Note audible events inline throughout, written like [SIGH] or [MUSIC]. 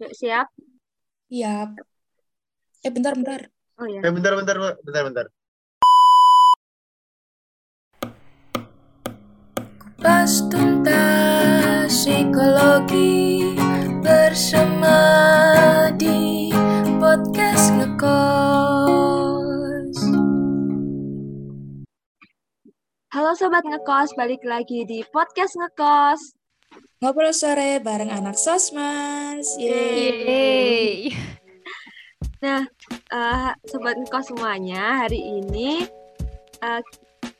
Yuk, siap? Siap. Eh, bentar, bentar. Oh ya. Eh, bentar, bentar, bentar, bentar. Pas tuntas psikologi bersama di podcast ngekos. Halo Sobat Ngekos, balik lagi di podcast Ngekos. Ngobrol sore bareng anak sosmas. Yeay. Yeay. [LAUGHS] Nah, eh, Sobat Ngekos semuanya, hari ini eh,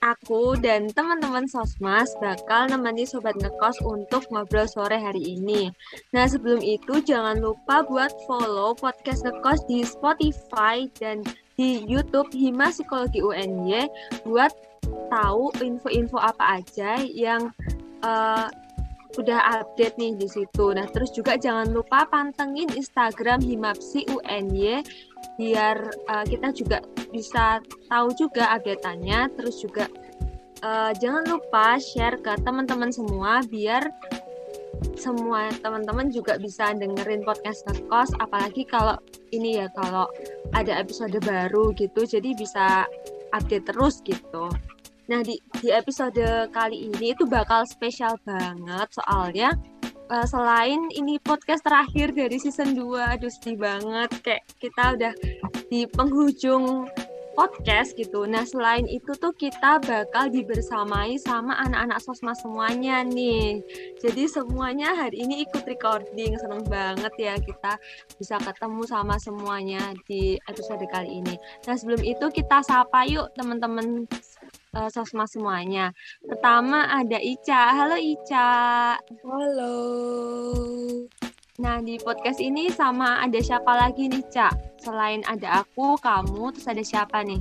aku dan teman-teman Sosmas bakal nemani Sobat Ngekos untuk ngobrol sore hari ini. Nah, sebelum itu jangan lupa buat follow podcast Ngekos di Spotify dan di YouTube Hima Psikologi UNY buat tahu info-info apa aja yang eh, udah update nih di situ. Nah, terus juga jangan lupa pantengin Instagram Himapsi UNY biar eh, kita juga bisa tahu juga update-annya. Terus juga eh, jangan lupa share ke teman-teman semua biar semua teman-teman juga bisa dengerin podcast ngekos apalagi kalau ini ya kalau ada episode baru gitu jadi bisa update terus gitu. Nah, di, di episode kali ini itu bakal spesial banget soalnya eh, selain ini podcast terakhir dari season 2, aduh sedih banget kayak kita udah di penghujung podcast gitu. Nah, selain itu tuh kita bakal dibersamai sama anak-anak sosma semuanya nih. Jadi semuanya hari ini ikut recording, seneng banget ya kita bisa ketemu sama semuanya di episode kali ini. Nah, sebelum itu kita sapa yuk teman-teman uh, sosma semuanya. Pertama ada Ica. Halo Ica. Halo. Nah, di podcast ini sama ada siapa lagi nih, Cak? Selain ada aku, kamu, terus ada siapa nih?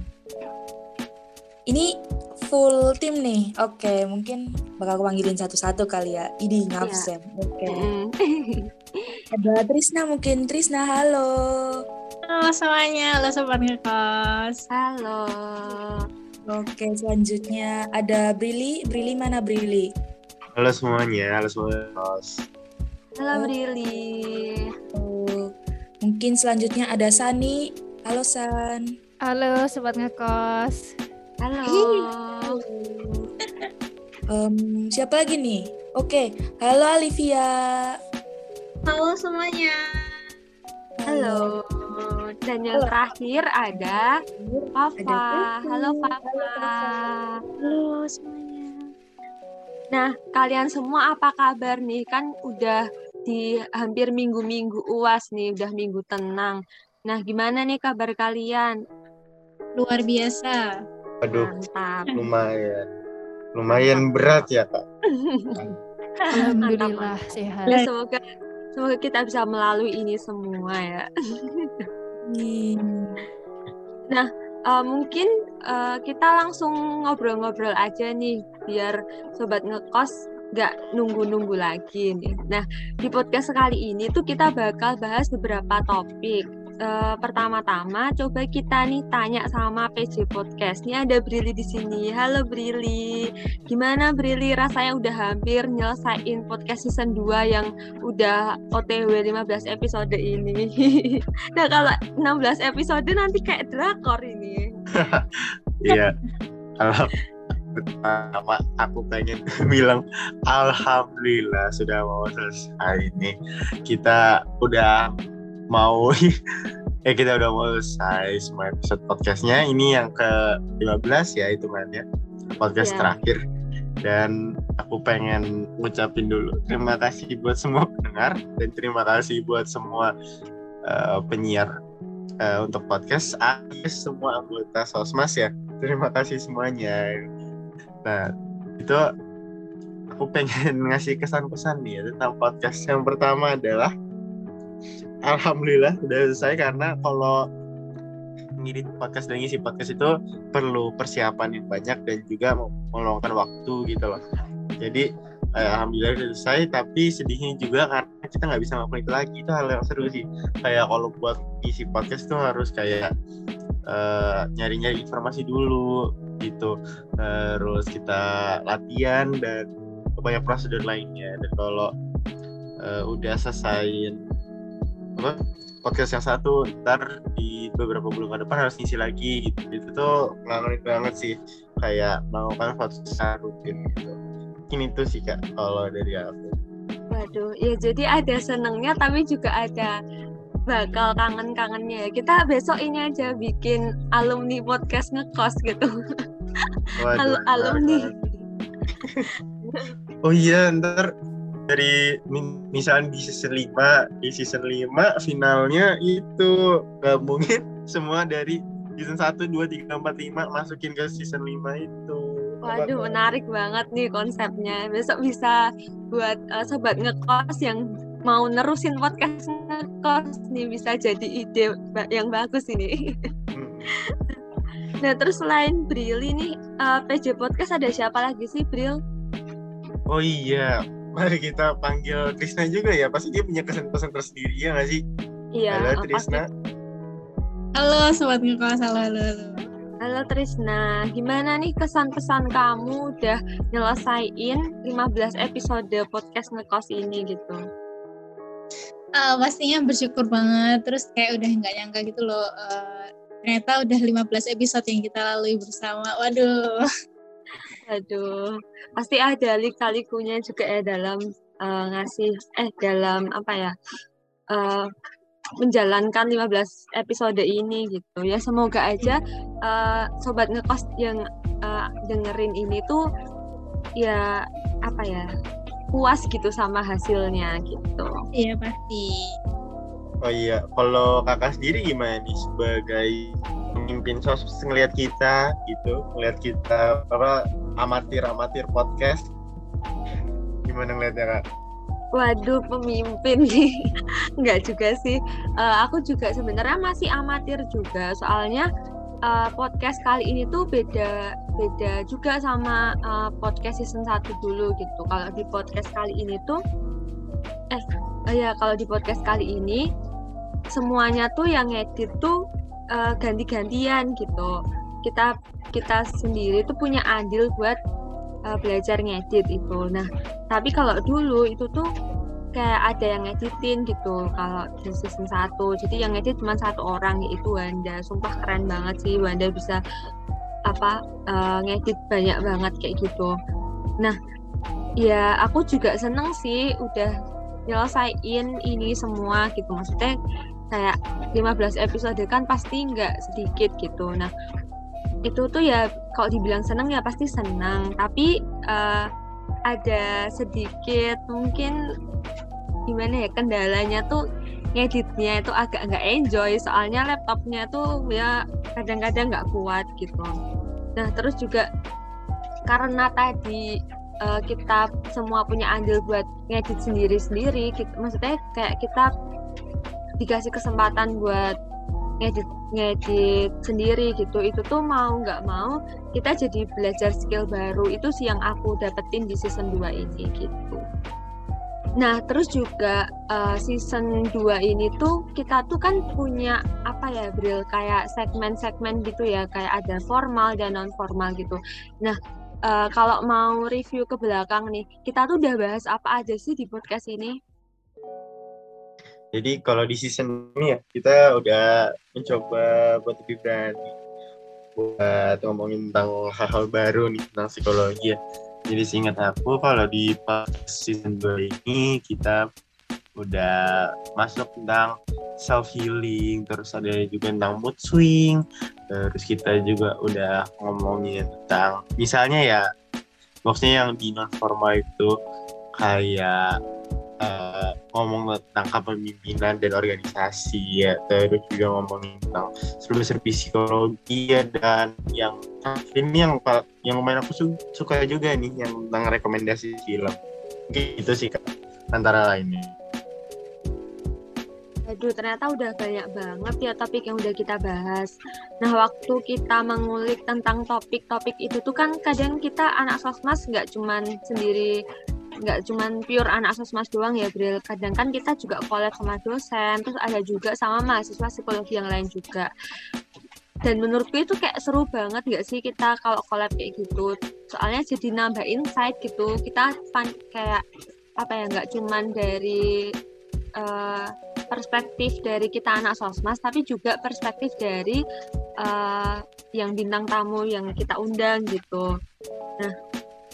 Ini full tim nih. Oke, mungkin bakal aku panggilin satu-satu kali ya. Ini ngabsen. Oke. Mm. [LAUGHS] Ada Trisna mungkin. Trisna, halo. Halo semuanya, halo sobat ngekos. Halo. Oke, selanjutnya ada Brili. Brili mana Brili? Halo semuanya, halo semuanya. Halo. Brili. Oh, mungkin selanjutnya ada Sani. Halo San. Halo sobat ngekos. Halo. [LAUGHS] Em, siapa lagi nih? Oke, halo Olivia. Halo semuanya. Halo. Dan yang terakhir ada Papa. Halo Papa. Halo semuanya. Nah, kalian semua apa kabar nih? Kan udah di hampir minggu-minggu UAS nih, udah minggu tenang. Nah, gimana nih kabar kalian? Luar biasa. Aduh, Mantap. lumayan. Lumayan berat ya, Kak. [LAUGHS] Alhamdulillah sehat. Ya, semoga semoga kita bisa melalui ini semua ya. [LAUGHS] Hmm. Eh, mungkin eh, kita langsung ngobrol-ngobrol aja nih biar sobat ngekos nggak nunggu-nunggu lagi nih. Nah di podcast kali ini tuh kita bakal bahas beberapa topik. Eh, pertama-tama coba kita nih tanya sama PJ Podcast. Ini ada Brili di sini. Halo Brili. Gimana Brili rasanya udah hampir nyelesain podcast season 2 yang udah OTW 15 episode ini. [LAUGHS] nah kalau 16 episode nanti kayak drakor ini. [LAUGHS] Iya. Kalau pertama aku pengen [LAUGHS] bilang alhamdulillah sudah mau selesai ini. Kita udah mau [LAUGHS] eh kita udah mau selesai semua episode podcastnya. Ini yang ke 15 ya itu ya podcast Iya. terakhir. Dan aku pengen ngucapin dulu terima kasih buat semua pendengar dan terima kasih buat semua eh, penyiar eh, untuk podcast Akhirnya semua anggota Sosmas ya. Terima kasih semuanya. Nah, itu aku pengen [LAUGHS] ngasih kesan-pesan nih ya tentang podcast. Yang pertama adalah Alhamdulillah udah selesai karena kalau ngedit podcast dan ngisi podcast itu perlu persiapan yang banyak dan juga meluangkan waktu gitu loh. Jadi eh, alhamdulillah udah selesai tapi sedihnya juga karena kita nggak bisa ngelakuin itu lagi. Itu hal yang seru sih. Kayak kalau buat ngisi podcast tuh harus kayak eh, nyari-nyari informasi dulu gitu. Terus kita latihan dan banyak prosedur lainnya. Dan kalau eh, udah selesai apa podcast yang satu ntar di beberapa bulan ke depan harus ngisi lagi gitu itu tuh ngangenin banget sih kayak melakukan suatu rutin gitu mungkin itu sih kak kalau dari aku Waduh, ya jadi ada senengnya tapi juga ada bakal kangen-kangennya ya. Kita besok ini aja bikin alumni podcast ngekos gitu. Waduh, Al- alumni. banget. [LAUGHS] oh iya ntar dari mi- misalnya di season 5 di season 5 finalnya itu gabungin [LAUGHS] semua dari season 1, 2, 3, 4, 5 masukin ke season 5 itu Waduh, menarik banget nih konsepnya. Besok bisa buat eh, sobat ngekos yang mau nerusin podcast ngekos nih bisa jadi ide yang bagus ini. Hmm. Nah, terus selain Bril ini eh, PJ Podcast ada siapa lagi sih, Bril? Oh iya, mari kita panggil Trisna juga ya. Pasti dia punya kesan-kesan tersendiri ya nggak sih? Iya, Halo Trisna. Halo sobat ngekos, halo halo halo. Halo Trisna, gimana nih kesan-pesan kamu udah nyelesain 15 episode podcast ngekos ini gitu? Ah, pastinya bersyukur banget, terus kayak udah nggak nyangka gitu loh. eh, ternyata udah 15 episode yang kita lalui bersama. Waduh. Aduh, pasti ada lika-likunya juga ya dalam eh, ngasih, eh dalam apa ya, eh, menjalankan 15 episode ini gitu ya. Semoga aja eh, sobat ngekos yang eh, dengerin ini tuh ya apa ya puas gitu sama hasilnya gitu. Iya pasti. Oh iya, kalau kakak sendiri gimana nih sebagai pemimpin sos ngelihat kita gitu, ngelihat kita apa amatir-amatir podcast. Gimana ngeliatnya kak? Waduh, pemimpin nih. [LAUGHS] Enggak juga sih. Eh, aku juga sebenarnya masih amatir juga. Soalnya eh, podcast kali ini tuh beda beda juga sama eh, podcast season 1 dulu gitu. Kalau di podcast kali ini tuh eh, ya kalau di podcast kali ini semuanya tuh yang ngedit tuh eh, ganti-gantian gitu. Kita kita sendiri tuh punya andil buat eh, belajar ngedit itu. Nah, tapi kalau dulu itu tuh kayak ada yang ngeditin gitu kalau di season 1 jadi yang ngedit cuma satu orang yaitu Wanda sumpah keren banget sih Wanda bisa apa eh, ngedit banyak banget kayak gitu nah ya aku juga seneng sih udah nyelesain ini semua gitu maksudnya kayak 15 episode kan pasti nggak sedikit gitu. Nah itu tuh ya kalau dibilang seneng ya pasti senang tapi eh, ada sedikit mungkin gimana ya kendalanya tuh ngeditnya itu agak nggak enjoy. Soalnya laptopnya tuh ya kadang-kadang nggak kuat gitu. Nah terus juga karena tadi eh, kita semua punya andil buat ngedit sendiri-sendiri maksudnya kayak kita dikasih kesempatan buat ngedit ngedit sendiri gitu. Itu tuh mau nggak mau kita jadi belajar skill baru. Itu sih yang aku dapetin di season 2 ini gitu. Nah terus juga eh, season 2 ini tuh kita tuh kan punya apa ya Bril kayak segmen-segmen gitu ya. Kayak ada formal dan non formal gitu. Nah eh, kalau mau review ke belakang nih kita tuh udah bahas apa aja sih di podcast ini Jadi kalau di season ini ya kita udah mencoba buat lebih berani buat ngomongin tentang hal-hal baru nih tentang psikologi ya. Jadi seingat aku kalau di pas season 2 ini kita udah masuk tentang self healing, terus ada juga tentang mood swing, terus kita juga udah ngomongin tentang misalnya ya maksudnya yang di non formal itu kayak eh, ngomong tentang kepemimpinan dan organisasi ya. Terus juga ngomongin tentang seluruh psikologi ya dan yang ini yang pa- yang lumayan aku su- suka juga nih yang tentang rekomendasi film. Gitu sih Kak, antara lainnya. Aduh, ternyata udah banyak banget ya topik yang udah kita bahas. Nah, waktu kita mengulik tentang topik-topik itu tuh kan kadang kita anak sosmas nggak cuman sendiri, nggak cuman pure anak sosmas doang ya, Bril. Kadang kan kita juga collab sama dosen, terus ada juga sama mahasiswa psikologi yang lain juga. Dan menurutku itu kayak seru banget nggak sih kita kalau collab kayak gitu. Soalnya jadi nambah insight gitu. Kita pan- kayak apa ya nggak cuman dari eh, perspektif dari kita anak sosmas, tapi juga perspektif dari uh, yang bintang tamu yang kita undang gitu. Nah,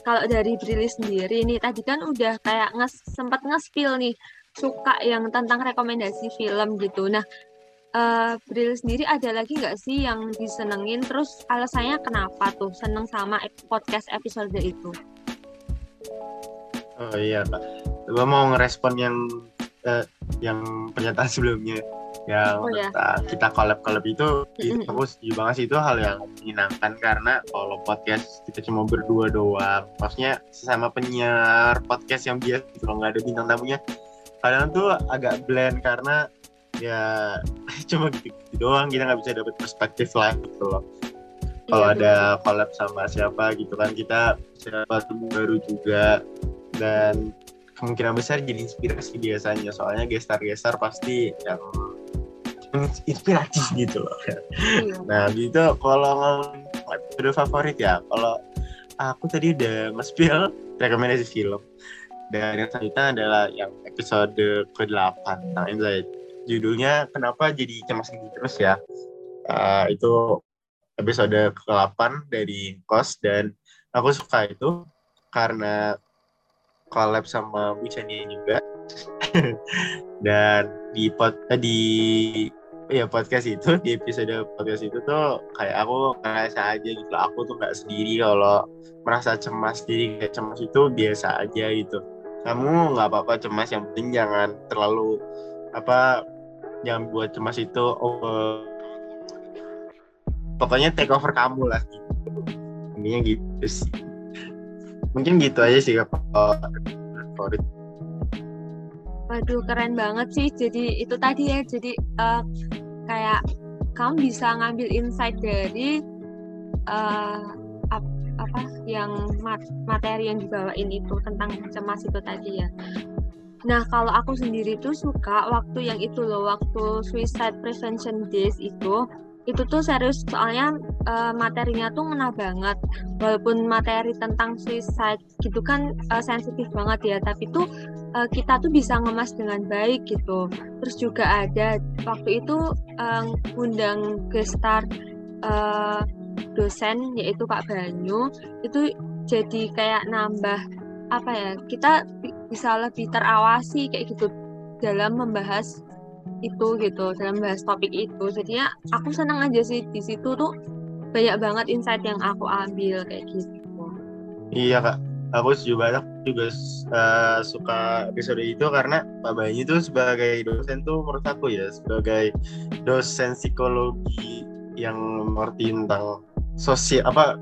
kalau dari Brili sendiri nih, tadi kan udah kayak nges, sempat nge-spill nih, suka yang tentang rekomendasi film gitu. Nah, uh, Bril sendiri ada lagi nggak sih yang disenengin? Terus alasannya kenapa tuh seneng sama podcast episode itu? Oh iya kak, gue mau ngerespon yang uh, yang pernyataan [LAUGHS] sebelumnya. Yang oh, ya. kita collab collab itu, itu aku setuju banget sih itu hal yang menyenangkan karena kalau podcast kita cuma berdua doang, maksudnya sesama penyiar podcast yang biasa kalau nggak ada bintang tamunya, kadang tuh agak blend karena ya [LAUGHS] cuma gitu, -gitu doang kita nggak bisa dapat perspektif lain gitu loh. Kalau iya, ada collab sama siapa gitu kan kita siapa baru juga. Dan kemungkinan besar jadi inspirasi biasanya soalnya gestar-gestar pasti yang inspiratif gitu loh. Iya. Nah gitu kalau episode favorit ya kalau aku tadi udah nge-spill rekomendasi film dan yang selanjutnya adalah yang episode ke-8 tentang anxiety judulnya kenapa jadi cemas gini terus ya uh, itu episode ke-8 dari Kos dan aku suka itu karena collab sama Bu juga. [LAUGHS] Dan di pod eh, di ya podcast itu di episode podcast itu tuh kayak aku ngerasa aja gitu aku tuh nggak sendiri kalau merasa cemas jadi kayak cemas itu biasa aja gitu. Kamu nggak apa-apa cemas yang penting jangan terlalu apa yang buat cemas itu oh, pokoknya take over kamu lah. Intinya gitu sih mungkin gitu aja sih favorit. Waduh keren banget sih. Jadi itu tadi ya. Jadi uh, kayak kamu bisa ngambil insight dari uh, ap, apa yang materi yang dibawain itu tentang cemas itu tadi ya. Nah, kalau aku sendiri tuh suka waktu yang itu loh, waktu Suicide Prevention Days itu, itu tuh serius soalnya uh, materinya tuh ngena banget. Walaupun materi tentang suicide gitu kan uh, sensitif banget ya, tapi tuh uh, kita tuh bisa ngemas dengan baik gitu. Terus juga ada waktu itu uh, undang gestar uh, dosen yaitu Kak Banyu itu jadi kayak nambah apa ya kita bisa lebih terawasi kayak gitu dalam membahas itu gitu dalam membahas topik itu. Jadinya aku senang aja sih di situ tuh banyak banget insight yang aku ambil kayak gitu. Iya kak. Aku juga banyak juga uh, suka episode itu karena Pak Bayi itu sebagai dosen tuh menurut aku ya sebagai dosen psikologi yang mengerti tentang sosial apa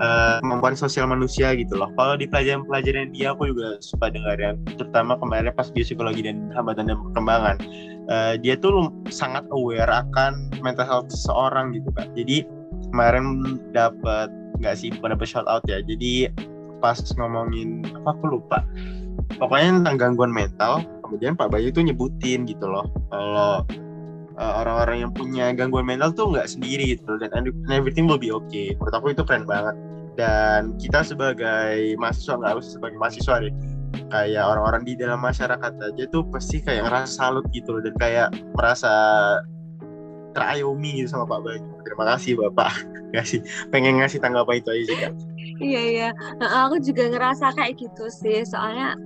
uh, sosial manusia gitu loh. Kalau di pelajaran-pelajaran dia aku juga suka dengar ya, terutama kemarin pas biopsikologi dan hambatan dan perkembangan. Uh, dia tuh sangat aware akan mental health seseorang gitu kan. Jadi kemarin dapat nggak sih bukan dapat shout out ya. Jadi pas ngomongin apa aku lupa. Pokoknya tentang gangguan mental, kemudian Pak Bayu tuh nyebutin gitu loh kalau uh, orang-orang yang punya gangguan mental tuh nggak sendiri gitu dan everything will be okay menurut aku itu keren banget dan kita sebagai mahasiswa nggak harus sebagai mahasiswa deh kayak orang-orang di dalam masyarakat aja tuh pasti kayak ngerasa salut gitu loh dan kayak merasa terayomi gitu sama Pak Bayu. Terima kasih Bapak. [LAUGHS] Ngasih pengen ngasih tanggapan itu aja Kak. Iya iya. Nah, aku juga ngerasa kayak gitu sih. Soalnya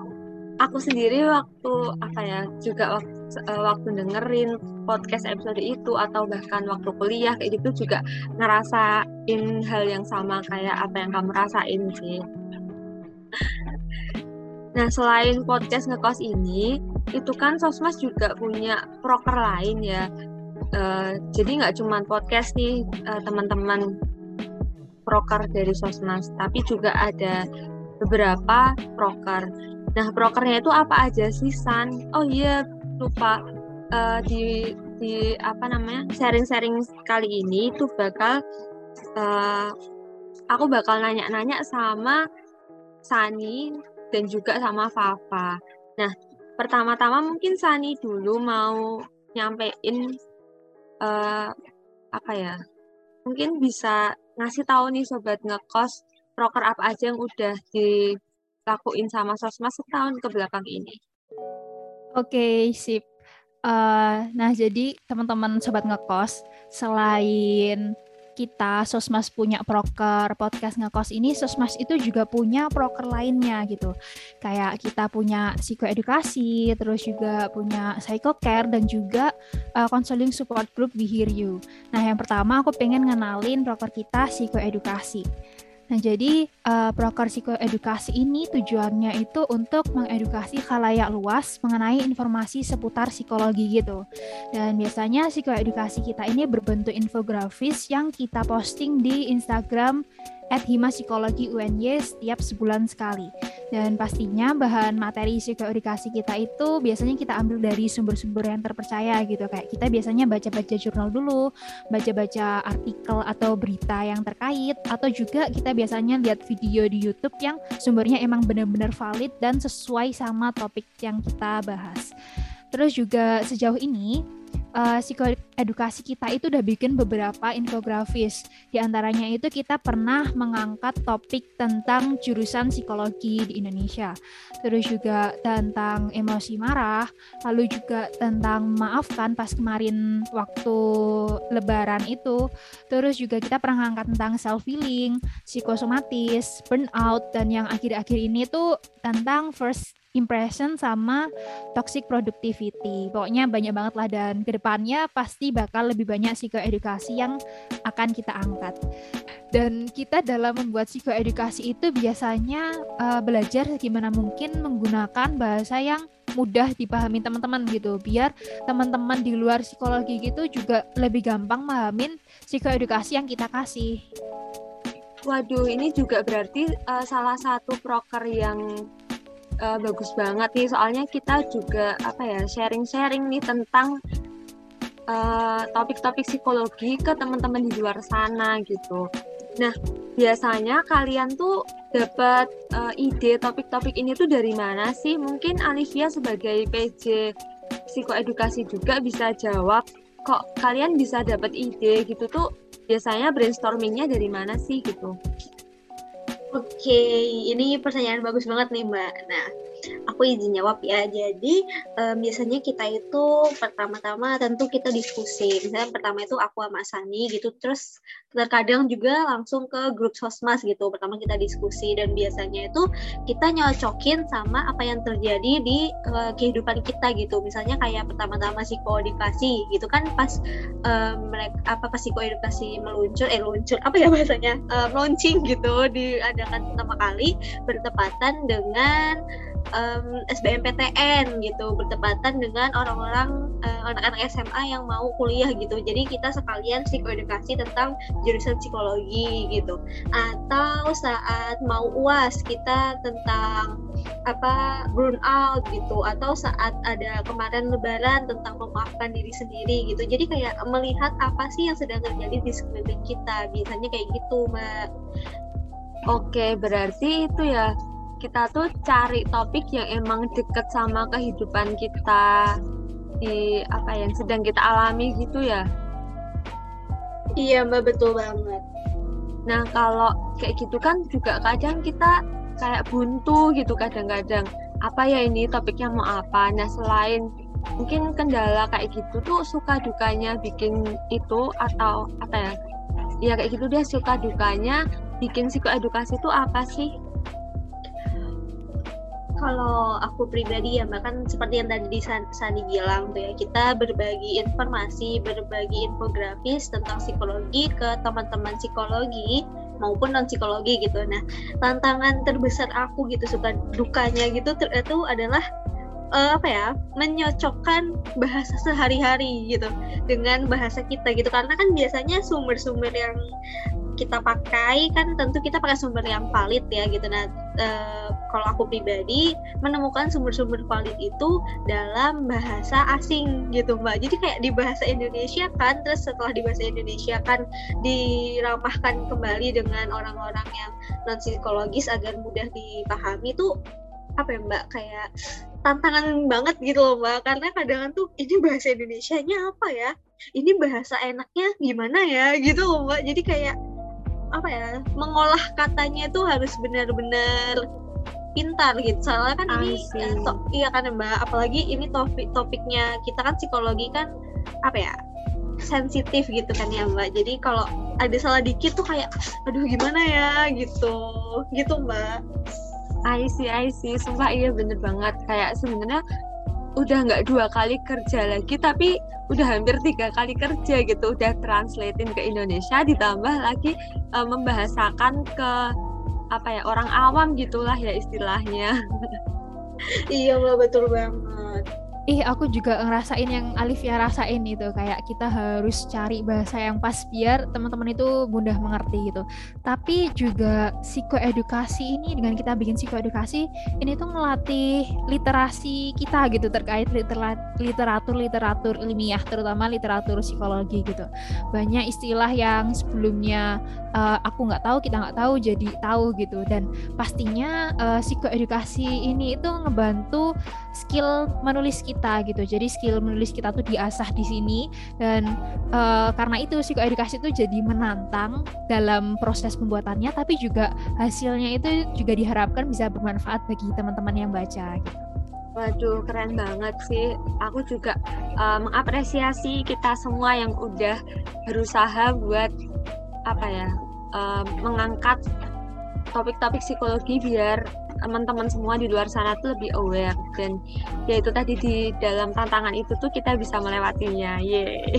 aku sendiri waktu apa ya juga waktu uh, waktu dengerin podcast episode itu atau bahkan waktu kuliah kayak gitu juga ngerasain hal yang sama kayak apa yang kamu rasain sih. Nah, selain podcast ngekos ini, itu kan Sosmas juga punya proker lain ya. Uh, jadi nggak cuma podcast nih uh, teman-teman proker dari Sosmas, tapi juga ada beberapa proker. Nah, prokernya itu apa aja sih, San? Oh iya, lupa uh, di di apa namanya sharing-sharing kali ini tuh bakal uh, aku bakal nanya-nanya sama Sani dan juga sama Fafa. Nah, pertama-tama mungkin Sani dulu mau nyampein uh, apa ya? Mungkin bisa ngasih tahu nih sobat ngekos proker apa aja yang udah dilakuin sama Sosmas setahun ke belakang ini. Oke, sip. Uh, nah, jadi teman-teman sobat ngekos, selain kita Sosmas punya proker podcast ngekos ini Sosmas itu juga punya proker lainnya gitu. Kayak kita punya psikoedukasi terus juga punya psychocare dan juga uh, counseling support group We Hear You. Nah yang pertama aku pengen ngenalin proker kita psikoedukasi Nah, jadi uh, proker psikoedukasi ini tujuannya itu untuk mengedukasi khalayak luas mengenai informasi seputar psikologi gitu. Dan biasanya psikoedukasi kita ini berbentuk infografis yang kita posting di Instagram at Hima Psikologi UNY setiap sebulan sekali. Dan pastinya bahan materi psikoedukasi kita itu biasanya kita ambil dari sumber-sumber yang terpercaya gitu. Kayak kita biasanya baca-baca jurnal dulu, baca-baca artikel atau berita yang terkait, atau juga kita biasanya lihat video di YouTube yang sumbernya emang benar-benar valid dan sesuai sama topik yang kita bahas. Terus juga sejauh ini uh, psikoedukasi kita itu udah bikin beberapa infografis. Di antaranya itu kita pernah mengangkat topik tentang jurusan psikologi di Indonesia. Terus juga tentang emosi marah, lalu juga tentang maafkan pas kemarin waktu lebaran itu. Terus juga kita pernah mengangkat tentang self healing, psikosomatis, burnout dan yang akhir-akhir ini tuh tentang first impression sama toxic productivity. Pokoknya banyak banget lah dan ke depannya pasti bakal lebih banyak psikoedukasi yang akan kita angkat. Dan kita dalam membuat psikoedukasi itu biasanya uh, belajar gimana mungkin menggunakan bahasa yang mudah dipahami teman-teman gitu biar teman-teman di luar psikologi gitu juga lebih gampang memahami psikoedukasi yang kita kasih. Waduh, ini juga berarti uh, salah satu proker yang uh, bagus banget nih soalnya kita juga apa ya sharing-sharing nih tentang eh, topik-topik uh, psikologi ke teman-teman di luar sana gitu. Nah, biasanya kalian tuh dapat uh, ide topik-topik ini tuh dari mana sih? Mungkin Alivia sebagai PJ psikoedukasi juga bisa jawab. Kok kalian bisa dapat ide gitu tuh biasanya brainstormingnya dari mana sih gitu? Oke, ini pertanyaan bagus banget nih Mbak. Nah, aku izin jawab ya. Jadi um, biasanya kita itu pertama-tama tentu kita diskusi. Misalnya pertama itu aku sama Sani gitu, terus terkadang juga langsung ke grup sosmas gitu. Pertama kita diskusi dan biasanya itu kita nyocokin sama apa yang terjadi di uh, kehidupan kita gitu. Misalnya kayak pertama-tama psikoedukasi gitu kan pas um, mereka apa pas psikoedukasi meluncur eh luncur apa ya bahasanya uh, launching gitu di ada diadakan pertama kali bertepatan dengan um, SBMPTN gitu bertepatan dengan orang-orang uh, anak-anak SMA yang mau kuliah gitu. Jadi kita sekalian psikoedukasi tentang jurusan psikologi gitu. Atau saat mau uas kita tentang apa burnout gitu. Atau saat ada kemarin lebaran tentang memaafkan diri sendiri gitu. Jadi kayak melihat apa sih yang sedang terjadi di sekeliling kita. Biasanya kayak gitu mbak. Oke, berarti itu ya kita tuh cari topik yang emang deket sama kehidupan kita di apa yang sedang kita alami gitu ya. Iya, Mbak, betul banget. Nah, kalau kayak gitu kan juga kadang kita kayak buntu gitu kadang-kadang. Apa ya ini topiknya mau apa? Nah, selain mungkin kendala kayak gitu tuh suka dukanya bikin itu atau apa ya? Ya kayak gitu dia suka dukanya bikin psikoedukasi itu apa sih? Kalau aku pribadi ya mbak kan seperti yang tadi Sani bilang tuh ya kita berbagi informasi, berbagi infografis tentang psikologi ke teman-teman psikologi maupun non psikologi gitu. Nah tantangan terbesar aku gitu suka dukanya gitu itu adalah uh, apa ya menyocokkan bahasa sehari-hari gitu dengan bahasa kita gitu karena kan biasanya sumber-sumber yang kita pakai kan tentu kita pakai sumber yang valid ya gitu. Nah e, kalau aku pribadi menemukan sumber-sumber valid itu dalam bahasa asing gitu mbak. Jadi kayak di bahasa Indonesia kan terus setelah di bahasa Indonesia kan diramahkan kembali dengan orang-orang yang non psikologis agar mudah dipahami tuh apa ya mbak? Kayak tantangan banget gitu loh mbak. Karena kadang tuh ini bahasa Indonesia-nya apa ya? Ini bahasa enaknya gimana ya? Gitu loh mbak. Jadi kayak apa ya mengolah katanya itu harus benar-benar pintar gitu. Soalnya kan ini to- iya kan mbak? Apalagi ini topik topiknya kita kan psikologi kan apa ya sensitif gitu kan ya mbak? Jadi kalau ada salah dikit tuh kayak aduh gimana ya? Gitu. Gitu mbak. I see, I see. Sumpah iya bener banget. Kayak sebenarnya udah nggak dua kali kerja lagi, tapi udah hampir tiga kali kerja gitu. Udah translatein ke Indonesia, ditambah lagi eh, membahasakan ke apa ya orang awam gitulah ya istilahnya. iya mbak betul banget Ih, aku juga ngerasain yang Alifia rasain itu kayak kita harus cari bahasa yang pas biar teman-teman itu mudah mengerti gitu. Tapi juga psikoedukasi ini dengan kita bikin psikoedukasi ini tuh ngelatih literasi kita gitu terkait litera- literatur-literatur ilmiah terutama literatur psikologi gitu. Banyak istilah yang sebelumnya eh, aku nggak tahu, kita nggak tahu jadi tahu gitu dan pastinya eh, psikoedukasi ini itu ngebantu skill menulis kita gitu. Jadi skill menulis kita tuh diasah di sini dan eh, karena itu psikoedukasi itu jadi menantang dalam proses pembuatannya tapi juga hasilnya itu juga diharapkan bisa bermanfaat bagi teman-teman yang baca gitu. Waduh, keren banget sih. Aku juga eh, mengapresiasi kita semua yang udah berusaha buat apa ya, eh, mengangkat topik-topik psikologi biar teman-teman semua di luar sana tuh lebih aware dan ya itu tadi di dalam tantangan itu tuh kita bisa melewatinya. Yeay.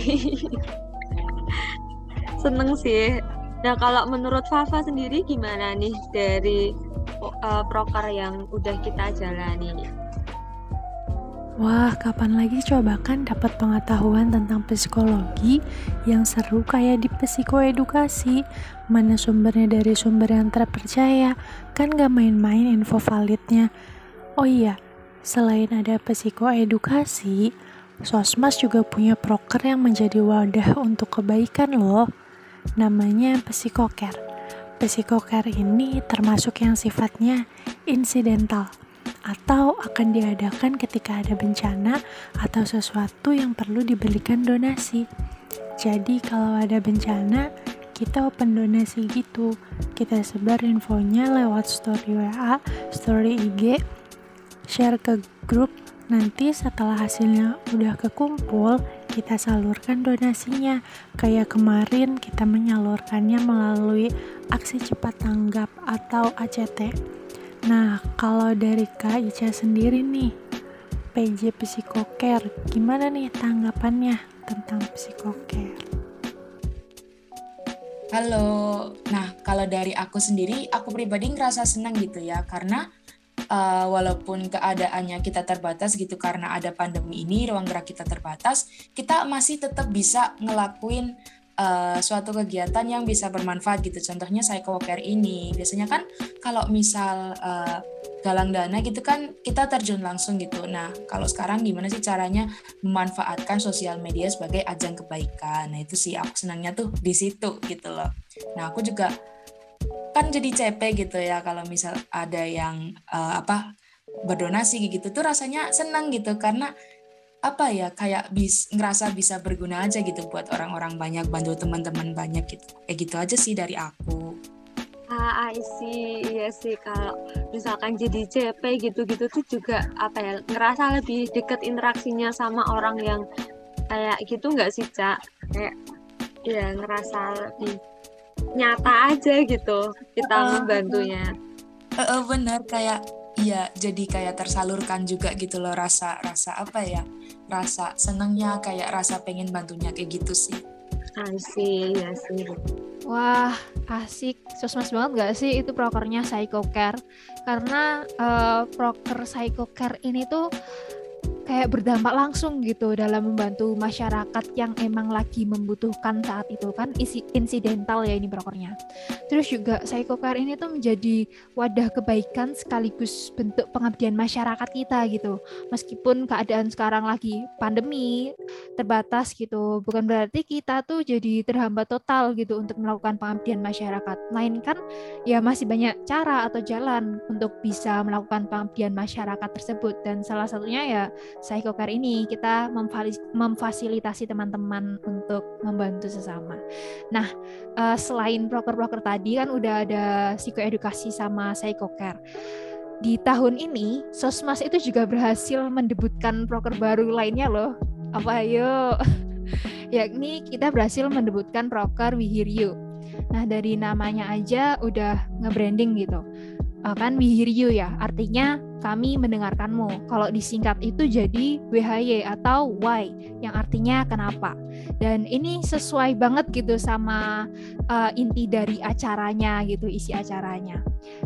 [LAUGHS] Seneng sih. Nah, kalau menurut Fafa sendiri gimana nih dari eh, proker yang udah kita jalani? Wah, kapan lagi coba kan dapat pengetahuan tentang psikologi yang seru kayak di psikoedukasi. Mana sumbernya dari sumber yang terpercaya, kan gak main-main info validnya. Oh iya, selain ada psikoedukasi, Sosmas juga punya proker yang menjadi wadah untuk kebaikan loh. Namanya psikoker. Psikoker ini termasuk yang sifatnya insidental atau akan diadakan ketika ada bencana atau sesuatu yang perlu diberikan donasi. Jadi kalau ada bencana, kita open donasi gitu. Kita sebar infonya lewat story WA, story IG, share ke grup. Nanti setelah hasilnya udah kekumpul, kita salurkan donasinya. Kayak kemarin kita menyalurkannya melalui aksi cepat tanggap atau ACT. Nah, kalau dari Kak Ica sendiri nih, PJ Psikoker, gimana nih tanggapannya tentang psikoker? Halo. Nah, kalau dari aku sendiri, aku pribadi ngerasa senang gitu ya, karena uh, walaupun keadaannya kita terbatas gitu karena ada pandemi ini, ruang gerak kita terbatas, kita masih tetap bisa ngelakuin uh, suatu kegiatan yang bisa bermanfaat gitu. Contohnya psychocare ini. Biasanya kan kalau misal uh, galang dana gitu kan kita terjun langsung gitu. Nah, kalau sekarang gimana sih caranya memanfaatkan sosial media sebagai ajang kebaikan? Nah, itu sih aku senangnya tuh di situ gitu loh. Nah, aku juga kan jadi CP gitu ya kalau misal ada yang uh, apa berdonasi gitu tuh rasanya senang gitu karena apa ya kayak bis ngerasa bisa berguna aja gitu buat orang-orang banyak bantu teman-teman banyak gitu kayak gitu aja sih dari aku Ah, I see. Iya sih kalau misalkan jadi CP gitu-gitu tuh juga apa ya ngerasa lebih deket interaksinya sama orang yang kayak gitu nggak sih Cak? Kayak ya ngerasa lebih nyata aja gitu kita Uh-uh. membantunya. Eh, eh, bener kayak iya jadi kayak tersalurkan juga gitu loh rasa rasa apa ya rasa senengnya kayak rasa pengen bantunya kayak gitu sih iya sih. Wah, asik. Sosmas banget gak sih itu prokernya Psychocare? Karena eh, proker Psychocare ini tuh kayak berdampak langsung gitu dalam membantu masyarakat yang emang lagi membutuhkan saat itu kan isi insidental ya ini prokernya. Terus juga Psychocare ini tuh menjadi wadah kebaikan sekaligus bentuk pengabdian masyarakat kita gitu. Meskipun keadaan sekarang lagi pandemi, terbatas gitu. Bukan berarti kita tuh jadi terhambat total gitu untuk melakukan pengabdian masyarakat. Melainkan ya masih banyak cara atau jalan untuk bisa melakukan pengabdian masyarakat tersebut dan salah satunya ya Psychocare ini kita memfasilitasi teman-teman untuk membantu sesama. Nah, eh, selain proker-proker tadi kan udah ada psikoedukasi sama Psychocare. di tahun ini Sosmas itu juga berhasil mendebutkan proker baru lainnya loh. Apa ayo? [LAUGHS] Yakni kita berhasil mendebutkan proker We. Nah, dari namanya aja udah nge-branding gitu. Uh, kan We Hear You ya, artinya kami mendengarkanmu. Kalau disingkat itu jadi WHY atau why yang artinya kenapa. Dan ini sesuai banget gitu sama uh, inti dari acaranya gitu, isi acaranya.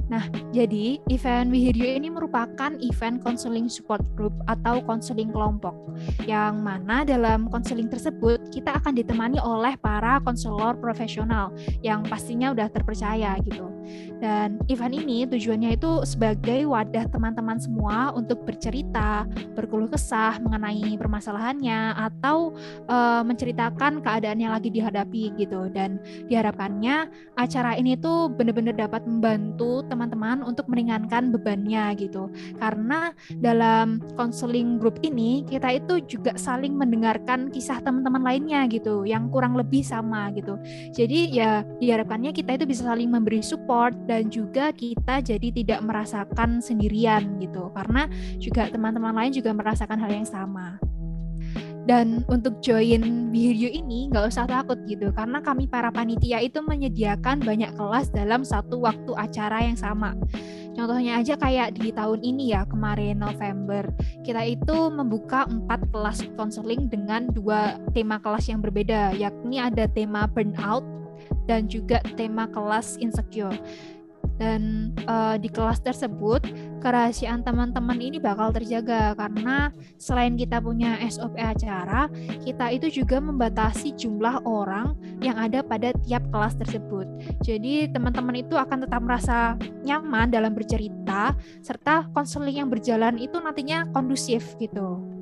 Nah, jadi event We Hear You ini merupakan event counseling support group atau counseling kelompok yang mana dalam counseling tersebut kita akan ditemani oleh para konselor profesional yang pastinya udah terpercaya gitu. Dan event ini tujuannya itu sebagai wadah teman-teman semua untuk bercerita, berkeluh kesah mengenai permasalahannya atau uh, menceritakan keadaan yang lagi dihadapi gitu. Dan diharapkannya acara ini tuh benar-benar dapat membantu teman-teman untuk meringankan bebannya gitu. Karena dalam konseling grup ini kita itu juga saling mendengarkan kisah teman-teman lainnya gitu yang kurang lebih sama gitu. Jadi ya diharapkannya kita itu bisa saling memberi support dan juga kita jadi tidak merasakan sendirian gitu. Karena juga teman-teman lain juga merasakan hal yang sama. Dan untuk join video ini nggak usah takut gitu. Karena kami para panitia itu menyediakan banyak kelas dalam satu waktu acara yang sama. Contohnya aja kayak di tahun ini ya kemarin November. Kita itu membuka empat kelas konseling dengan dua tema kelas yang berbeda. Yakni ada tema burnout dan juga tema kelas insecure dan uh, di kelas tersebut kerahasiaan teman-teman ini bakal terjaga karena selain kita punya SOP acara, kita itu juga membatasi jumlah orang yang ada pada tiap kelas tersebut. Jadi teman-teman itu akan tetap merasa nyaman dalam bercerita serta konseling yang berjalan itu nantinya kondusif gitu.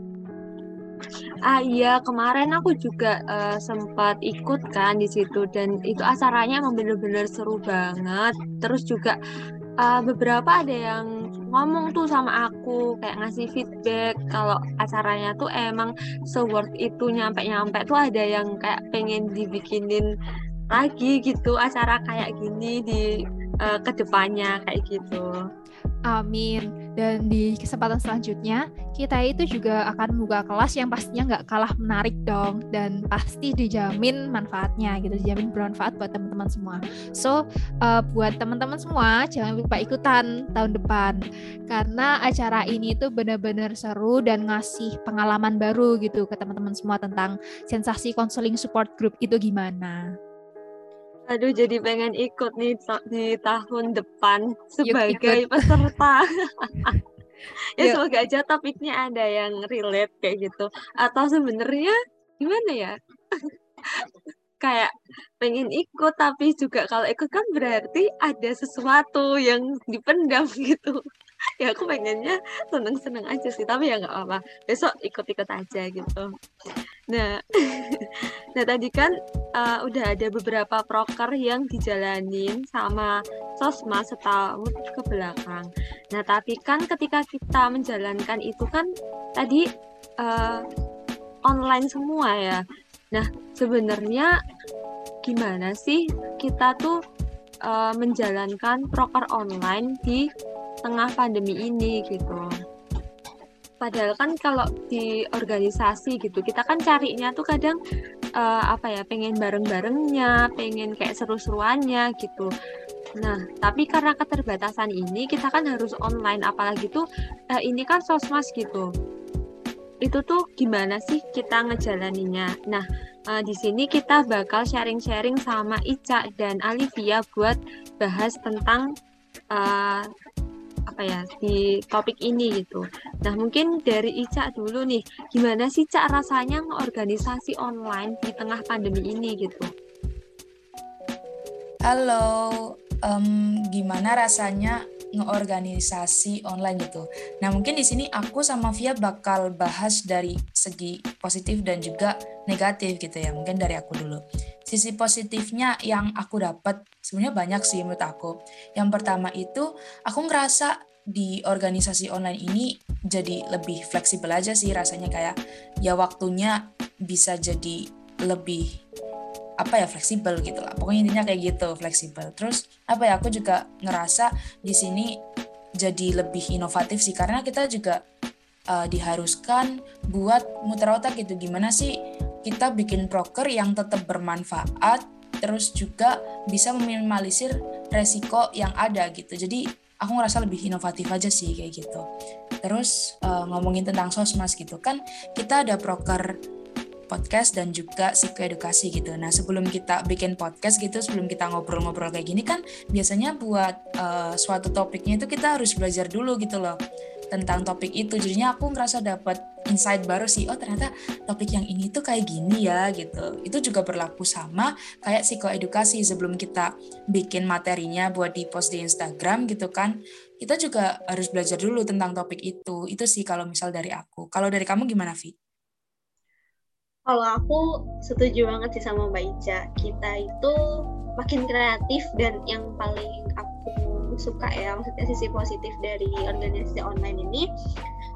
Ah iya, kemarin aku juga uh, sempat ikut kan di situ dan itu acaranya emang bener-bener seru banget. Terus juga uh, beberapa ada yang ngomong tuh sama aku kayak ngasih feedback kalau acaranya tuh emang se-worth itu nyampe-nyampe tuh ada yang kayak pengen dibikinin lagi gitu acara kayak gini di uh, ke depannya kayak gitu. Amin. Dan di kesempatan selanjutnya, kita itu juga akan membuka kelas yang pastinya nggak kalah menarik dong. Dan pasti dijamin manfaatnya gitu, dijamin bermanfaat buat teman-teman semua. So, uh, buat teman-teman semua, jangan lupa ikutan tahun depan. Karena acara ini tuh benar-benar seru dan ngasih pengalaman baru gitu ke teman-teman semua tentang sensasi konseling support group itu gimana. Aduh, jadi pengen ikut nih di tahun depan sebagai peserta. [LAUGHS] ya Yuk. semoga aja topiknya ada yang relate kayak gitu. Atau sebenarnya gimana ya? [LAUGHS] kayak pengen ikut tapi juga kalau ikut kan berarti ada sesuatu yang dipendam [LAUGHS] gitu ya aku pengennya seneng-seneng aja sih tapi ya nggak apa-apa besok ikut-ikut aja gitu nah [LAUGHS] nah tadi kan uh, udah ada beberapa proker yang dijalanin sama sosma setahun ke belakang nah tapi kan ketika kita menjalankan itu kan tadi uh, online semua ya nah sebenarnya gimana sih kita tuh uh, menjalankan proker online di tengah pandemi ini gitu. Padahal kan kalau di organisasi gitu, kita kan carinya tuh kadang uh, apa ya, pengen bareng-barengnya, pengen kayak seru-seruannya gitu. Nah, tapi karena keterbatasan ini kita kan harus online, apalagi tuh uh, ini kan sosmas gitu. Itu tuh gimana sih kita ngejalaninya? Nah, uh, di sini kita bakal sharing-sharing sama Ica dan Alivia buat bahas tentang uh, apa ya di topik ini gitu. Nah mungkin dari Ica dulu nih, gimana sih Cak rasanya organisasi online di tengah pandemi ini gitu? Halo, um, gimana rasanya ngeorganisasi online gitu. Nah, mungkin di sini aku sama Via bakal bahas dari segi positif dan juga negatif gitu ya. Mungkin dari aku dulu. Sisi positifnya yang aku dapat. Sebenarnya banyak sih menurut aku. Yang pertama itu aku ngerasa di organisasi online ini jadi lebih fleksibel aja sih rasanya. Kayak ya waktunya bisa jadi lebih apa ya fleksibel gitu lah. Pokoknya intinya kayak gitu fleksibel. Terus apa ya aku juga ngerasa di sini jadi lebih inovatif sih. Karena kita juga uh, diharuskan buat muter otak gitu. Gimana sih kita bikin proker yang tetap bermanfaat terus juga bisa meminimalisir resiko yang ada gitu. Jadi aku ngerasa lebih inovatif aja sih kayak gitu. Terus uh, ngomongin tentang sosmas gitu kan kita ada proker podcast dan juga psikoedukasi gitu. Nah sebelum kita bikin podcast gitu, sebelum kita ngobrol-ngobrol kayak gini kan biasanya buat uh, suatu topiknya itu kita harus belajar dulu gitu loh tentang topik itu. Jadinya aku ngerasa dapat insight baru sih. Oh ternyata topik yang ini tuh kayak gini ya gitu. Itu juga berlaku sama kayak psikoedukasi sebelum kita bikin materinya buat di post di Instagram gitu kan. Kita juga harus belajar dulu tentang topik itu. Itu sih kalau misal dari aku. Kalau dari kamu gimana, Vi? Kalau aku setuju banget sih sama Mbak Ica. Kita itu makin kreatif dan yang paling aku suka ya, maksudnya sisi positif dari organisasi online ini,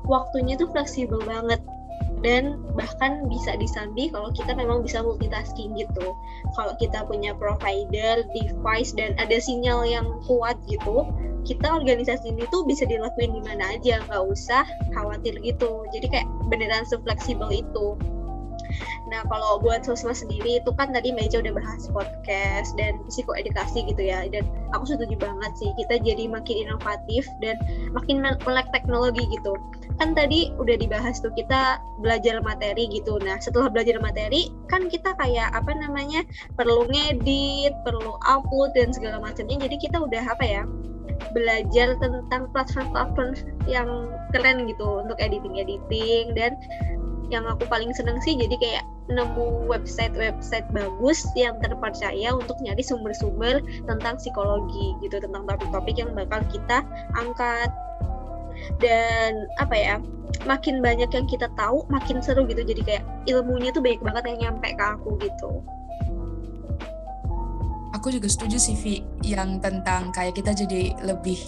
waktunya tuh fleksibel banget dan bahkan bisa disambi kalau kita memang bisa multitasking gitu. Kalau kita punya provider, device dan ada sinyal yang kuat gitu, kita organisasi ini tuh bisa dilakuin di mana aja, nggak usah khawatir gitu. Jadi kayak beneran sefleksibel itu. Nah, kalau buat sosma sendiri itu kan tadi Meja udah bahas podcast dan psikoedukasi gitu ya. Dan aku setuju banget sih, kita jadi makin inovatif dan makin melek teknologi gitu. Kan tadi udah dibahas tuh kita belajar materi gitu. Nah, setelah belajar materi kan kita kayak apa namanya? perlu ngedit, perlu upload dan segala macamnya. Jadi kita udah apa ya? belajar tentang platform-platform yang keren gitu untuk editing-editing dan yang aku paling seneng sih jadi kayak nemu website-website bagus yang terpercaya untuk nyari sumber-sumber tentang psikologi gitu tentang topik-topik yang bakal kita angkat. Dan apa ya makin banyak yang kita tahu makin seru gitu. Jadi kayak ilmunya tuh banyak banget yang nyampe ke aku gitu. Aku juga setuju sih Vi yang tentang kayak kita jadi lebih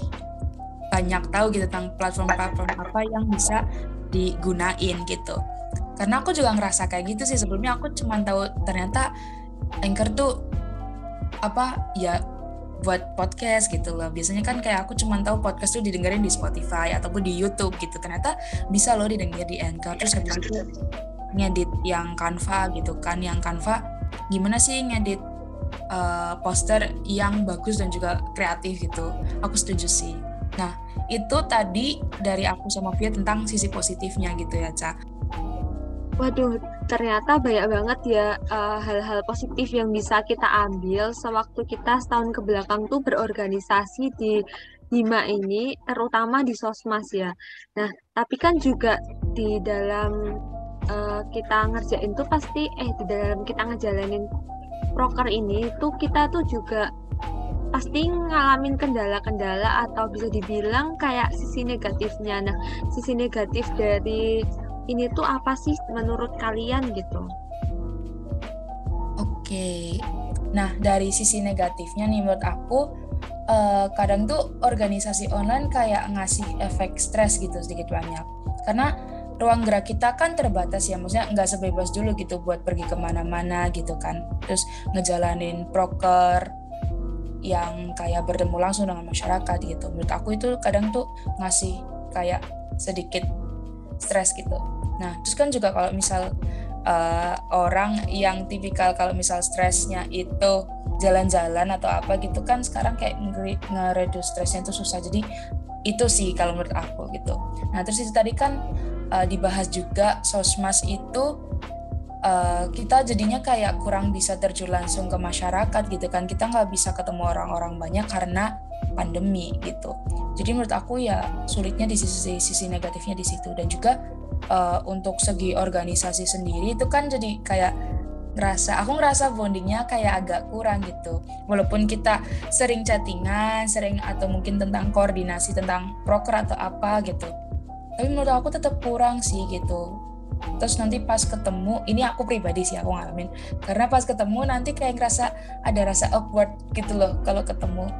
banyak tahu gitu tentang platform-platform apa yang bisa digunain gitu karena aku juga ngerasa kayak gitu sih. Sebelumnya aku cuma tahu ternyata anchor tuh apa ya buat podcast gitu loh. Biasanya kan kayak aku cuma tahu podcast tuh didengerin di Spotify ataupun di YouTube gitu. Ternyata bisa loh didengar di Anchor. Terus habis itu ngedit yang Canva gitu kan. Yang Canva gimana sih ngedit uh, poster yang bagus dan juga kreatif gitu. Aku setuju sih. Nah itu tadi dari aku sama Via tentang sisi positifnya gitu ya Ca Waduh, ternyata banyak banget ya uh, hal-hal positif yang bisa kita ambil sewaktu kita setahun ke belakang tuh berorganisasi di Hima ini, terutama di Sosmas ya. Nah, tapi kan juga di dalam uh, kita ngerjain tuh pasti, eh di dalam kita ngejalanin proker ini tuh kita tuh juga pasti ngalamin kendala-kendala atau bisa dibilang kayak sisi negatifnya. Nah, sisi negatif dari ini tuh apa sih menurut kalian gitu? Oke, nah dari sisi negatifnya nih menurut aku uh, kadang tuh organisasi online kayak ngasih efek stres gitu sedikit banyak. Karena ruang gerak kita kan terbatas ya maksudnya nggak sebebas dulu gitu buat pergi ke mana-mana gitu kan. Terus ngejalanin proker yang kayak bertemu langsung dengan masyarakat gitu. Menurut aku itu kadang tuh ngasih kayak sedikit stres gitu Nah, terus kan juga kalau misal uh, orang yang tipikal kalau misal stresnya itu jalan-jalan atau apa gitu kan sekarang kayak nge-reduce stresnya itu susah. Jadi itu sih kalau menurut aku gitu. Nah, terus itu tadi kan uh, dibahas juga sosmas itu uh, kita jadinya kayak kurang bisa terjun langsung ke masyarakat gitu kan. Kita nggak bisa ketemu orang-orang banyak karena pandemi gitu. Jadi menurut aku ya sulitnya di sisi sisi negatifnya di situ dan juga uh, untuk segi organisasi sendiri itu kan jadi kayak ngerasa aku ngerasa bondingnya kayak agak kurang gitu. Walaupun kita sering chattingan sering atau mungkin tentang koordinasi tentang proker atau apa gitu. Tapi menurut aku tetap kurang sih gitu. Terus nanti pas ketemu ini aku pribadi sih aku ngalamin karena pas ketemu nanti kayak ngerasa ada rasa awkward gitu loh kalau ketemu.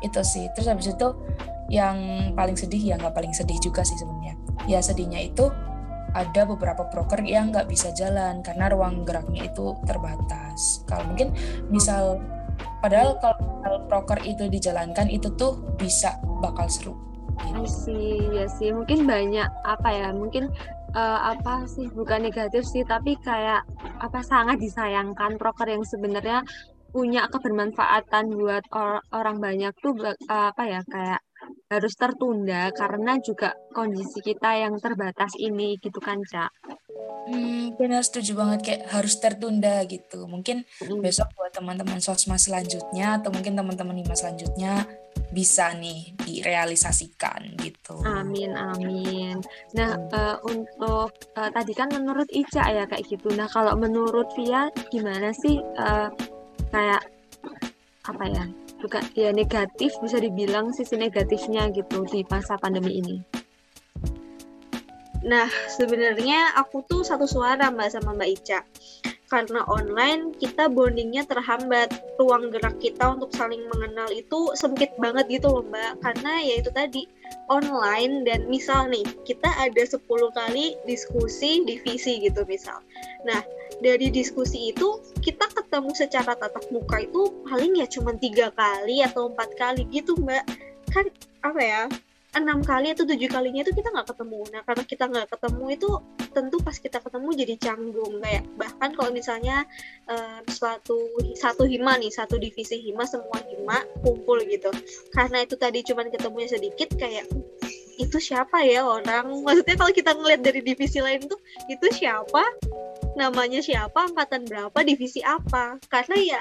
Itu sih. Terus habis itu yang paling sedih ya nggak paling sedih juga sih sebenarnya. Ya sedihnya itu ada beberapa broker yang nggak bisa jalan karena ruang geraknya itu terbatas. Kalau mungkin misal padahal kalau broker itu dijalankan itu tuh bisa bakal seru. I see, ya sih. Mungkin banyak apa ya? Mungkin uh, apa sih? Bukan negatif sih, tapi kayak apa sangat disayangkan proker yang sebenarnya punya kebermanfaatan buat or orang banyak tuh uh, apa ya kayak harus tertunda karena juga kondisi kita yang terbatas ini gitu kan Cak. Hmm, benar setuju banget kayak harus tertunda gitu. Mungkin mm. besok buat teman-teman sosma selanjutnya atau mungkin teman-teman lima selanjutnya bisa nih direalisasikan gitu. Amin amin. Nah hmm. uh, untuk uh, tadi kan menurut Ica ya kayak gitu. Nah kalau menurut Via gimana sih uh, kayak apa ya? Juga ya negatif bisa dibilang sisi negatifnya gitu di masa pandemi ini. Nah, sebenarnya aku tuh satu suara Mbak sama Mbak Ica. Karena online kita bondingnya terhambat. Ruang gerak kita untuk saling mengenal itu sempit banget gitu loh Mbak. Karena ya itu tadi online dan misal nih kita ada 10 kali diskusi divisi gitu misal. Nah, dari diskusi itu kita ketemu secara tatap muka itu paling ya cuma tiga kali atau empat kali gitu Mbak. Kan apa ya enam kali atau tujuh kalinya itu kita nggak ketemu nah karena kita nggak ketemu itu tentu pas kita ketemu jadi canggung kayak bahkan kalau misalnya uh, suatu satu hima nih satu divisi hima semua hima kumpul gitu karena itu tadi cuma ketemunya sedikit kayak itu siapa ya orang? Maksudnya kalau kita ngeliat dari divisi lain tuh itu siapa? Namanya siapa? Angkatan berapa? Divisi apa? Karena ya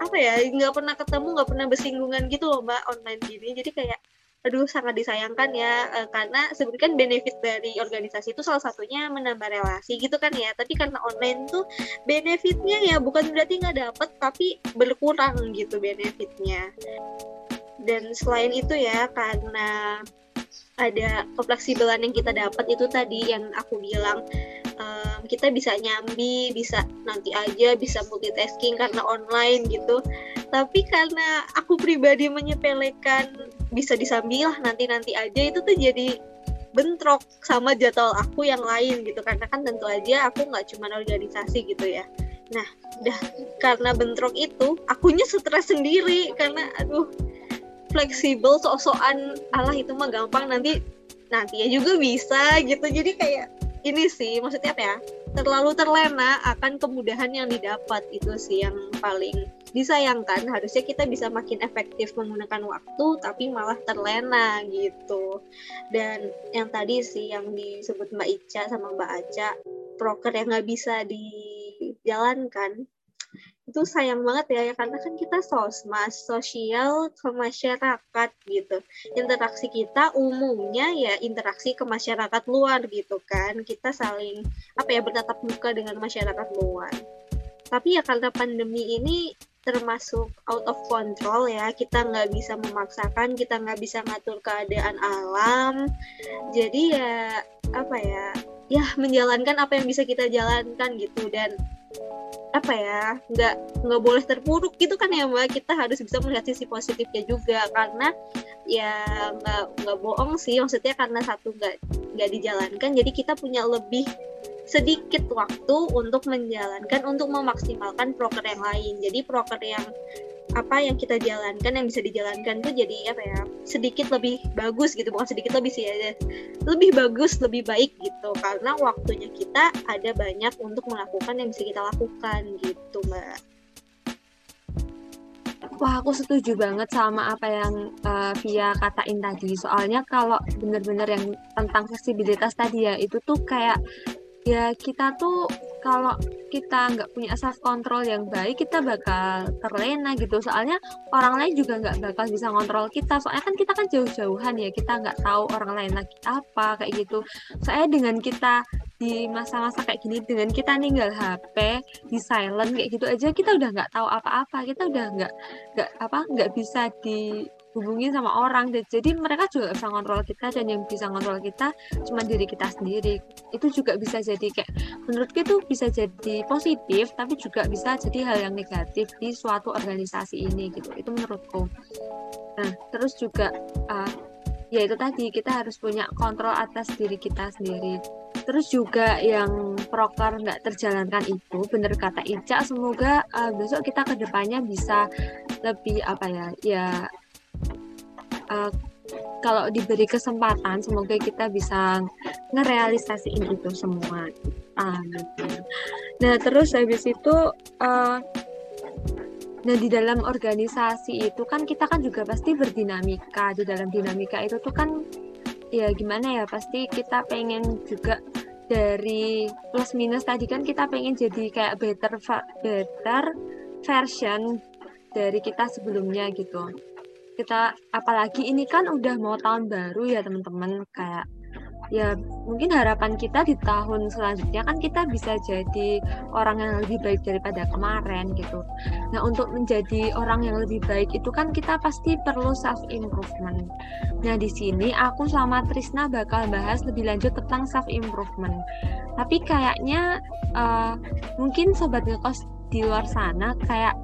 apa ya nggak pernah ketemu nggak pernah bersinggungan gitu loh mbak online gini. Jadi kayak aduh sangat disayangkan ya. Uh, karena sebenarnya kan benefit dari organisasi itu salah satunya menambah relasi gitu kan ya. Tapi karena online tuh benefitnya ya bukan berarti nggak dapet tapi berkurang gitu benefitnya. Dan selain itu ya karena ada kefleksibelan yang kita dapat itu tadi yang aku bilang. Um, kita bisa nyambi bisa nanti aja bisa multitasking karena online gitu. Tapi karena aku pribadi menyepelekan bisa disambil lah nanti-nanti aja itu tuh jadi bentrok sama jadwal aku yang lain gitu. Karena kan tentu aja aku nggak cuma organisasi gitu ya. Nah udah karena bentrok itu akunya stres sendiri karena aduh fleksibel sok-sokan. Allah itu mah gampang nanti nanti ya juga bisa gitu. Jadi kayak ini sih maksudnya apa ya? Terlalu terlena akan kemudahan yang didapat itu sih yang paling disayangkan. Harusnya kita bisa makin efektif menggunakan waktu tapi malah terlena gitu. Dan yang tadi sih yang disebut Mbak Ica sama Mbak Aca proker yang nggak bisa dijalankan itu sayang banget ya, ya karena kan kita sosmas sosial ke masyarakat gitu. Interaksi kita umumnya ya interaksi ke masyarakat luar gitu kan. Kita saling apa ya bertatap muka dengan masyarakat luar. Tapi ya karena pandemi ini termasuk out of control ya. Kita nggak bisa memaksakan kita nggak bisa ngatur keadaan alam. Jadi ya apa ya ya menjalankan apa yang bisa kita jalankan gitu. Dan apa ya nggak nggak boleh terpuruk gitu kan ya mbak. Kita harus bisa melihat sisi positifnya juga. Karena ya nggak nggak bohong sih. Maksudnya karena satu nggak nggak dijalankan jadi kita punya lebih sedikit waktu untuk menjalankan untuk memaksimalkan proker yang lain. Jadi proker yang apa yang kita jalankan yang bisa dijalankan tuh jadi apa ya sedikit lebih bagus gitu. Bukan sedikit lebih sih ya lebih bagus lebih baik gitu. Karena waktunya kita ada banyak untuk melakukan yang bisa kita lakukan gitu mbak. Wah, aku setuju banget sama apa yang uh, Via katain tadi. Soalnya kalau benar-benar yang tentang fleksibilitas tadi ya, itu tuh kayak ya kita tuh kalau kita nggak punya self control yang baik kita bakal terlena gitu. Soalnya orang lain juga nggak bakal bisa ngontrol kita. Soalnya kan kita kan jauh-jauhan ya kita nggak tahu orang lain lagi apa kayak gitu. Soalnya dengan kita di masa-masa kayak gini dengan kita ninggal HP di silent kayak gitu aja kita udah nggak tahu apa-apa. Kita udah nggak nggak apa nggak bisa di hubungin sama orang. Jadi mereka juga bisa ngontrol kita dan yang bisa ngontrol kita cuma diri kita sendiri. Itu juga bisa jadi kayak menurutku itu bisa jadi positif tapi juga bisa jadi hal yang negatif di suatu organisasi ini gitu. Itu menurutku. Nah terus juga uh, ya itu tadi kita harus punya kontrol atas diri kita sendiri. Terus juga yang proker nggak terjalankan itu bener kata Ica semoga uh, besok kita ke depannya bisa lebih apa ya ya uh, kalau diberi kesempatan semoga kita bisa ngerealisasiin itu semua. Nah terus habis itu uh, nah di dalam organisasi itu kan kita kan juga pasti berdinamika. Di dalam dinamika itu tuh kan ya gimana ya pasti kita pengen juga dari plus minus tadi kan kita pengen jadi kayak better better version dari kita sebelumnya gitu kita apalagi ini kan udah mau tahun baru ya teman-teman kayak ya mungkin harapan kita di tahun selanjutnya kan kita bisa jadi orang yang lebih baik daripada kemarin gitu. Nah untuk menjadi orang yang lebih baik itu kan kita pasti perlu self improvement. Nah di sini aku sama Trisna bakal bahas lebih lanjut tentang self improvement. Tapi kayaknya uh, mungkin sobat ngekos di luar sana kayak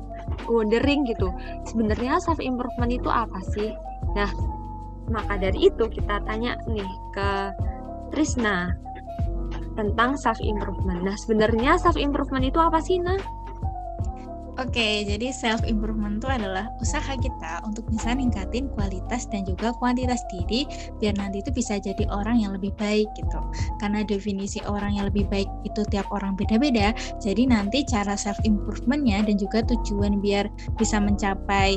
wondering gitu sebenarnya self improvement itu apa sih? Nah maka dari itu kita tanya nih ke Trisna tentang self improvement. Nah sebenarnya self improvement itu apa sih nah Oke, jadi self improvement itu adalah usaha kita untuk bisa ningkatin kualitas dan juga kuantitas diri biar nanti itu bisa jadi orang yang lebih baik gitu. Karena definisi orang yang lebih baik itu tiap orang beda-beda, jadi nanti cara self improvementnya dan juga tujuan biar bisa mencapai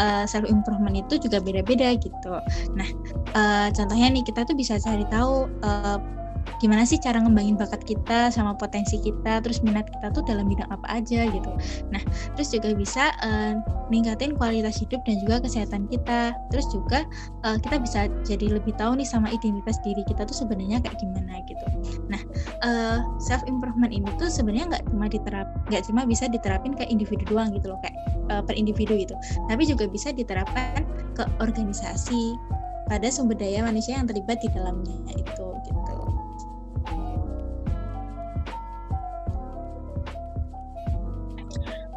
uh, eh, self improvement itu juga beda-beda gitu. Nah, uh, contohnya nih kita tuh bisa cari tahu uh, gimana sih cara ngembangin bakat kita sama potensi kita terus minat kita tuh dalam bidang apa aja gitu. Nah terus juga bisa uh, ningkatin kualitas hidup dan juga kesehatan kita. Terus juga uh, kita bisa jadi lebih tahu nih sama identitas diri kita tuh sebenarnya kayak gimana gitu. Nah uh, eh, self improvement ini tuh sebenarnya nggak cuma diterap nggak cuma bisa diterapin ke individu doang gitu loh kayak uh, per individu gitu. Tapi juga bisa diterapkan ke organisasi pada sumber daya manusia yang terlibat di dalamnya itu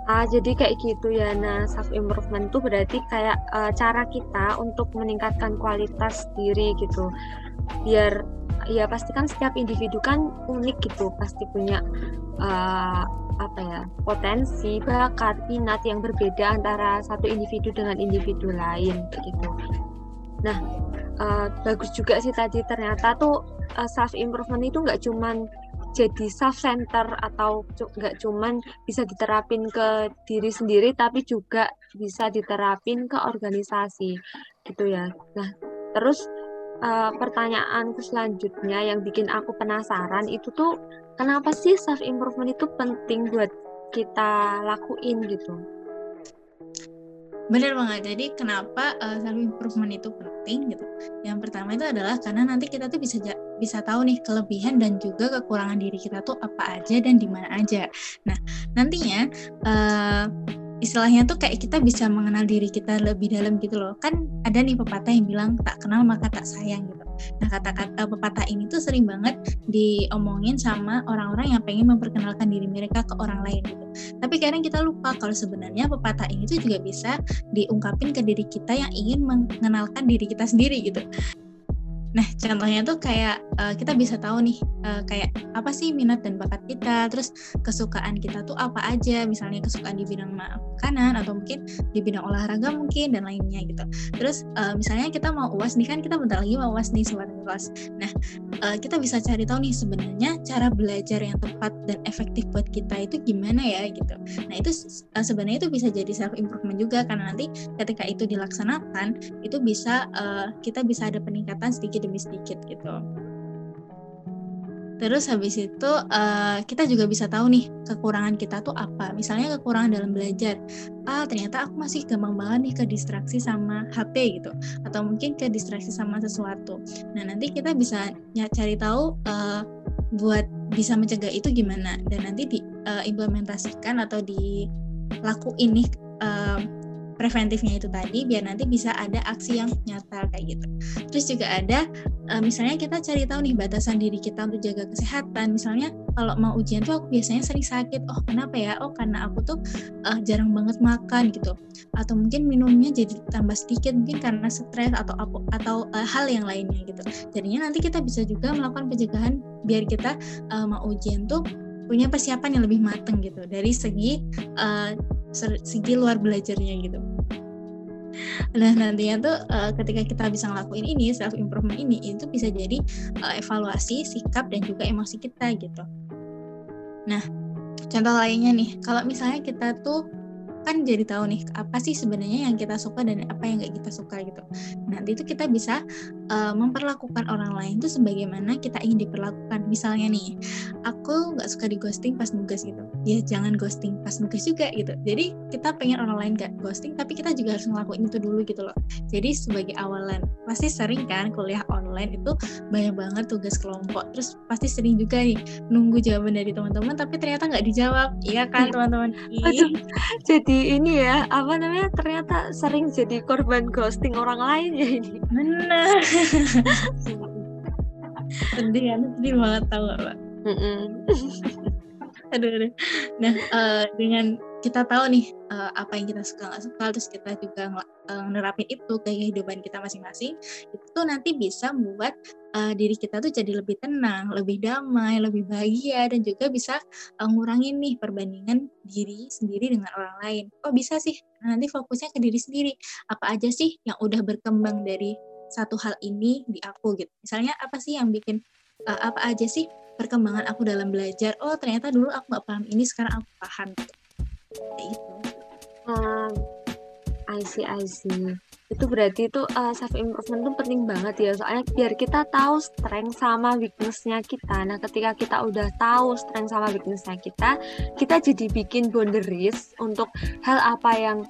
Ah, jadi kayak gitu ya. Nah, self improvement itu berarti kayak uh, cara kita untuk meningkatkan kualitas diri gitu. Biar ya pasti kan setiap individu kan unik gitu, pasti punya uh, apa ya potensi bakat minat yang berbeda antara satu individu dengan individu lain gitu. Nah, uh, bagus juga sih tadi ternyata tuh uh, self improvement itu nggak cuman jadi self center atau nggak cuman bisa diterapin ke diri sendiri tapi juga bisa diterapin ke organisasi gitu ya. Nah, terus uh, pertanyaanku selanjutnya yang bikin aku penasaran itu tuh kenapa sih self improvement itu penting buat kita lakuin gitu? Bener banget. Jadi kenapa uh, self improvement itu penting gitu? Yang pertama itu adalah karena nanti kita tuh bisa bisa tahu nih kelebihan dan juga kekurangan diri kita tuh apa aja dan di mana aja. Nah nantinya uh, istilahnya tuh kayak kita bisa mengenal diri kita lebih dalam gitu loh. Kan ada nih pepatah yang bilang tak kenal maka tak sayang gitu. Nah kata-kata pepatah ini tuh sering banget diomongin sama orang-orang yang pengen memperkenalkan diri mereka ke orang lain gitu. Tapi kadang kita lupa kalau sebenarnya pepatah ini tuh juga bisa diungkapin ke diri kita yang ingin mengenalkan diri kita sendiri gitu. Nah, contohnya tuh kayak uh, kita bisa tahu nih uh, kayak apa sih minat dan bakat kita, terus kesukaan kita tuh apa aja, misalnya kesukaan di bidang makanan atau mungkin di bidang olahraga mungkin dan lainnya gitu. Terus uh, misalnya kita mau uas nih kan kita bentar lagi mau uas nih sobat kelas. Nah, uh, kita bisa cari tahu nih sebenarnya cara belajar yang tepat dan efektif buat kita itu gimana ya gitu. Nah, itu uh, sebenarnya itu bisa jadi self improvement juga karena nanti ketika itu dilaksanakan itu bisa uh, kita bisa ada peningkatan sedikit demi sedikit gitu. Terus habis itu uh, kita juga bisa tahu nih kekurangan kita tuh apa. Misalnya kekurangan dalam belajar. Ah ternyata aku masih gampang banget nih ke distraksi sama HP gitu. Atau mungkin ke distraksi sama sesuatu. Nah nanti kita bisa cari tahu uh, buat bisa mencegah itu gimana. Dan nanti diimplementasikan uh, atau dilakuin nih uh, preventifnya itu tadi biar nanti bisa ada aksi yang nyata kayak gitu. Terus juga ada uh, misalnya kita cari tahu nih batasan diri kita untuk jaga kesehatan. Misalnya kalau mau ujian tuh aku biasanya sering sakit. Oh, kenapa ya? Oh, karena aku tuh uh, jarang banget makan gitu. Atau mungkin minumnya jadi tambah sedikit mungkin karena stres atau apa atau uh, hal yang lainnya gitu. Jadinya nanti kita bisa juga melakukan pencegahan biar kita uh, mau ujian tuh punya persiapan yang lebih matang gitu dari segi uh, segi luar belajarnya gitu. Nah nantinya tuh uh, ketika kita bisa ngelakuin ini self improvement ini itu bisa jadi uh, evaluasi sikap dan juga emosi kita gitu. Nah contoh lainnya nih kalau misalnya kita tuh kan jadi tahu nih apa sih sebenarnya yang kita suka dan apa yang nggak kita suka gitu. Nanti itu kita bisa uh, memperlakukan orang lain tuh sebagaimana kita ingin diperlakukan. Misalnya nih, aku nggak suka di ghosting pas nugas gitu. Ya jangan ghosting pas nugas juga gitu. Jadi kita pengen orang lain nggak ghosting, tapi kita juga harus ngelakuin itu dulu gitu loh. Jadi sebagai awalan, pasti sering kan kuliah online itu banyak banget tugas kelompok. Terus pasti sering juga nih nunggu jawaban dari teman-teman, tapi ternyata nggak dijawab. Iya kan teman-teman? Jadi ini ya apa namanya ternyata sering jadi korban ghosting orang lain ya ini. Benar [LAUGHS] sedih kan sedih banget tau gak pak [LAUGHS] aduh, aduh. Nah uh, dengan kita tahu nih uh, apa yang kita suka nggak suka terus kita juga uh, nerapin itu ke kehidupan kita masing-masing itu nanti bisa membuat uh, diri kita tuh jadi lebih tenang lebih damai lebih bahagia dan juga bisa uh, ngurangin nih perbandingan diri sendiri dengan orang lain. Kok bisa sih nanti fokusnya ke diri sendiri. Apa aja sih yang udah berkembang dari satu hal ini di aku gitu? Misalnya apa sih yang bikin uh, apa aja sih perkembangan aku dalam belajar? Oh ternyata dulu aku nggak paham ini sekarang aku paham. Gitu. Itu um, I see I see itu berarti itu uh, self improvement itu penting banget ya. Soalnya biar kita tahu strength sama weaknessnya kita. Nah ketika kita udah tahu strength sama weaknessnya kita kita jadi bikin boundaries untuk hal apa yang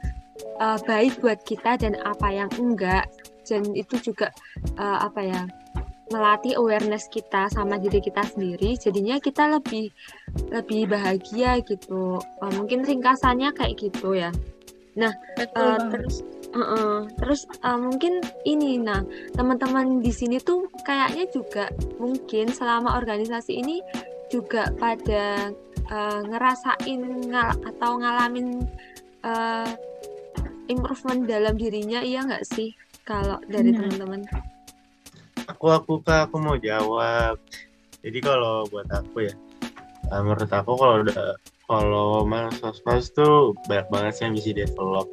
uh, baik buat kita dan apa yang enggak. Dan itu juga uh, apa ya melatih awareness kita sama diri kita sendiri. Jadinya kita lebih lebih bahagia gitu. Uh, mungkin ringkasannya kayak gitu ya. Nah uh, terus uh -uh, terus uh, mungkin ini nah teman-teman di sini tuh kayaknya juga mungkin selama organisasi ini juga pada uh, ngerasain ngal atau ngalamin uh, improvement dalam dirinya iya nggak sih kalau dari teman-teman? Aku aku kak aku mau jawab. Jadi kalau buat aku ya uh, menurut aku kalau udah kalau mas sosmas tuh banyak banget sih yang bisa develop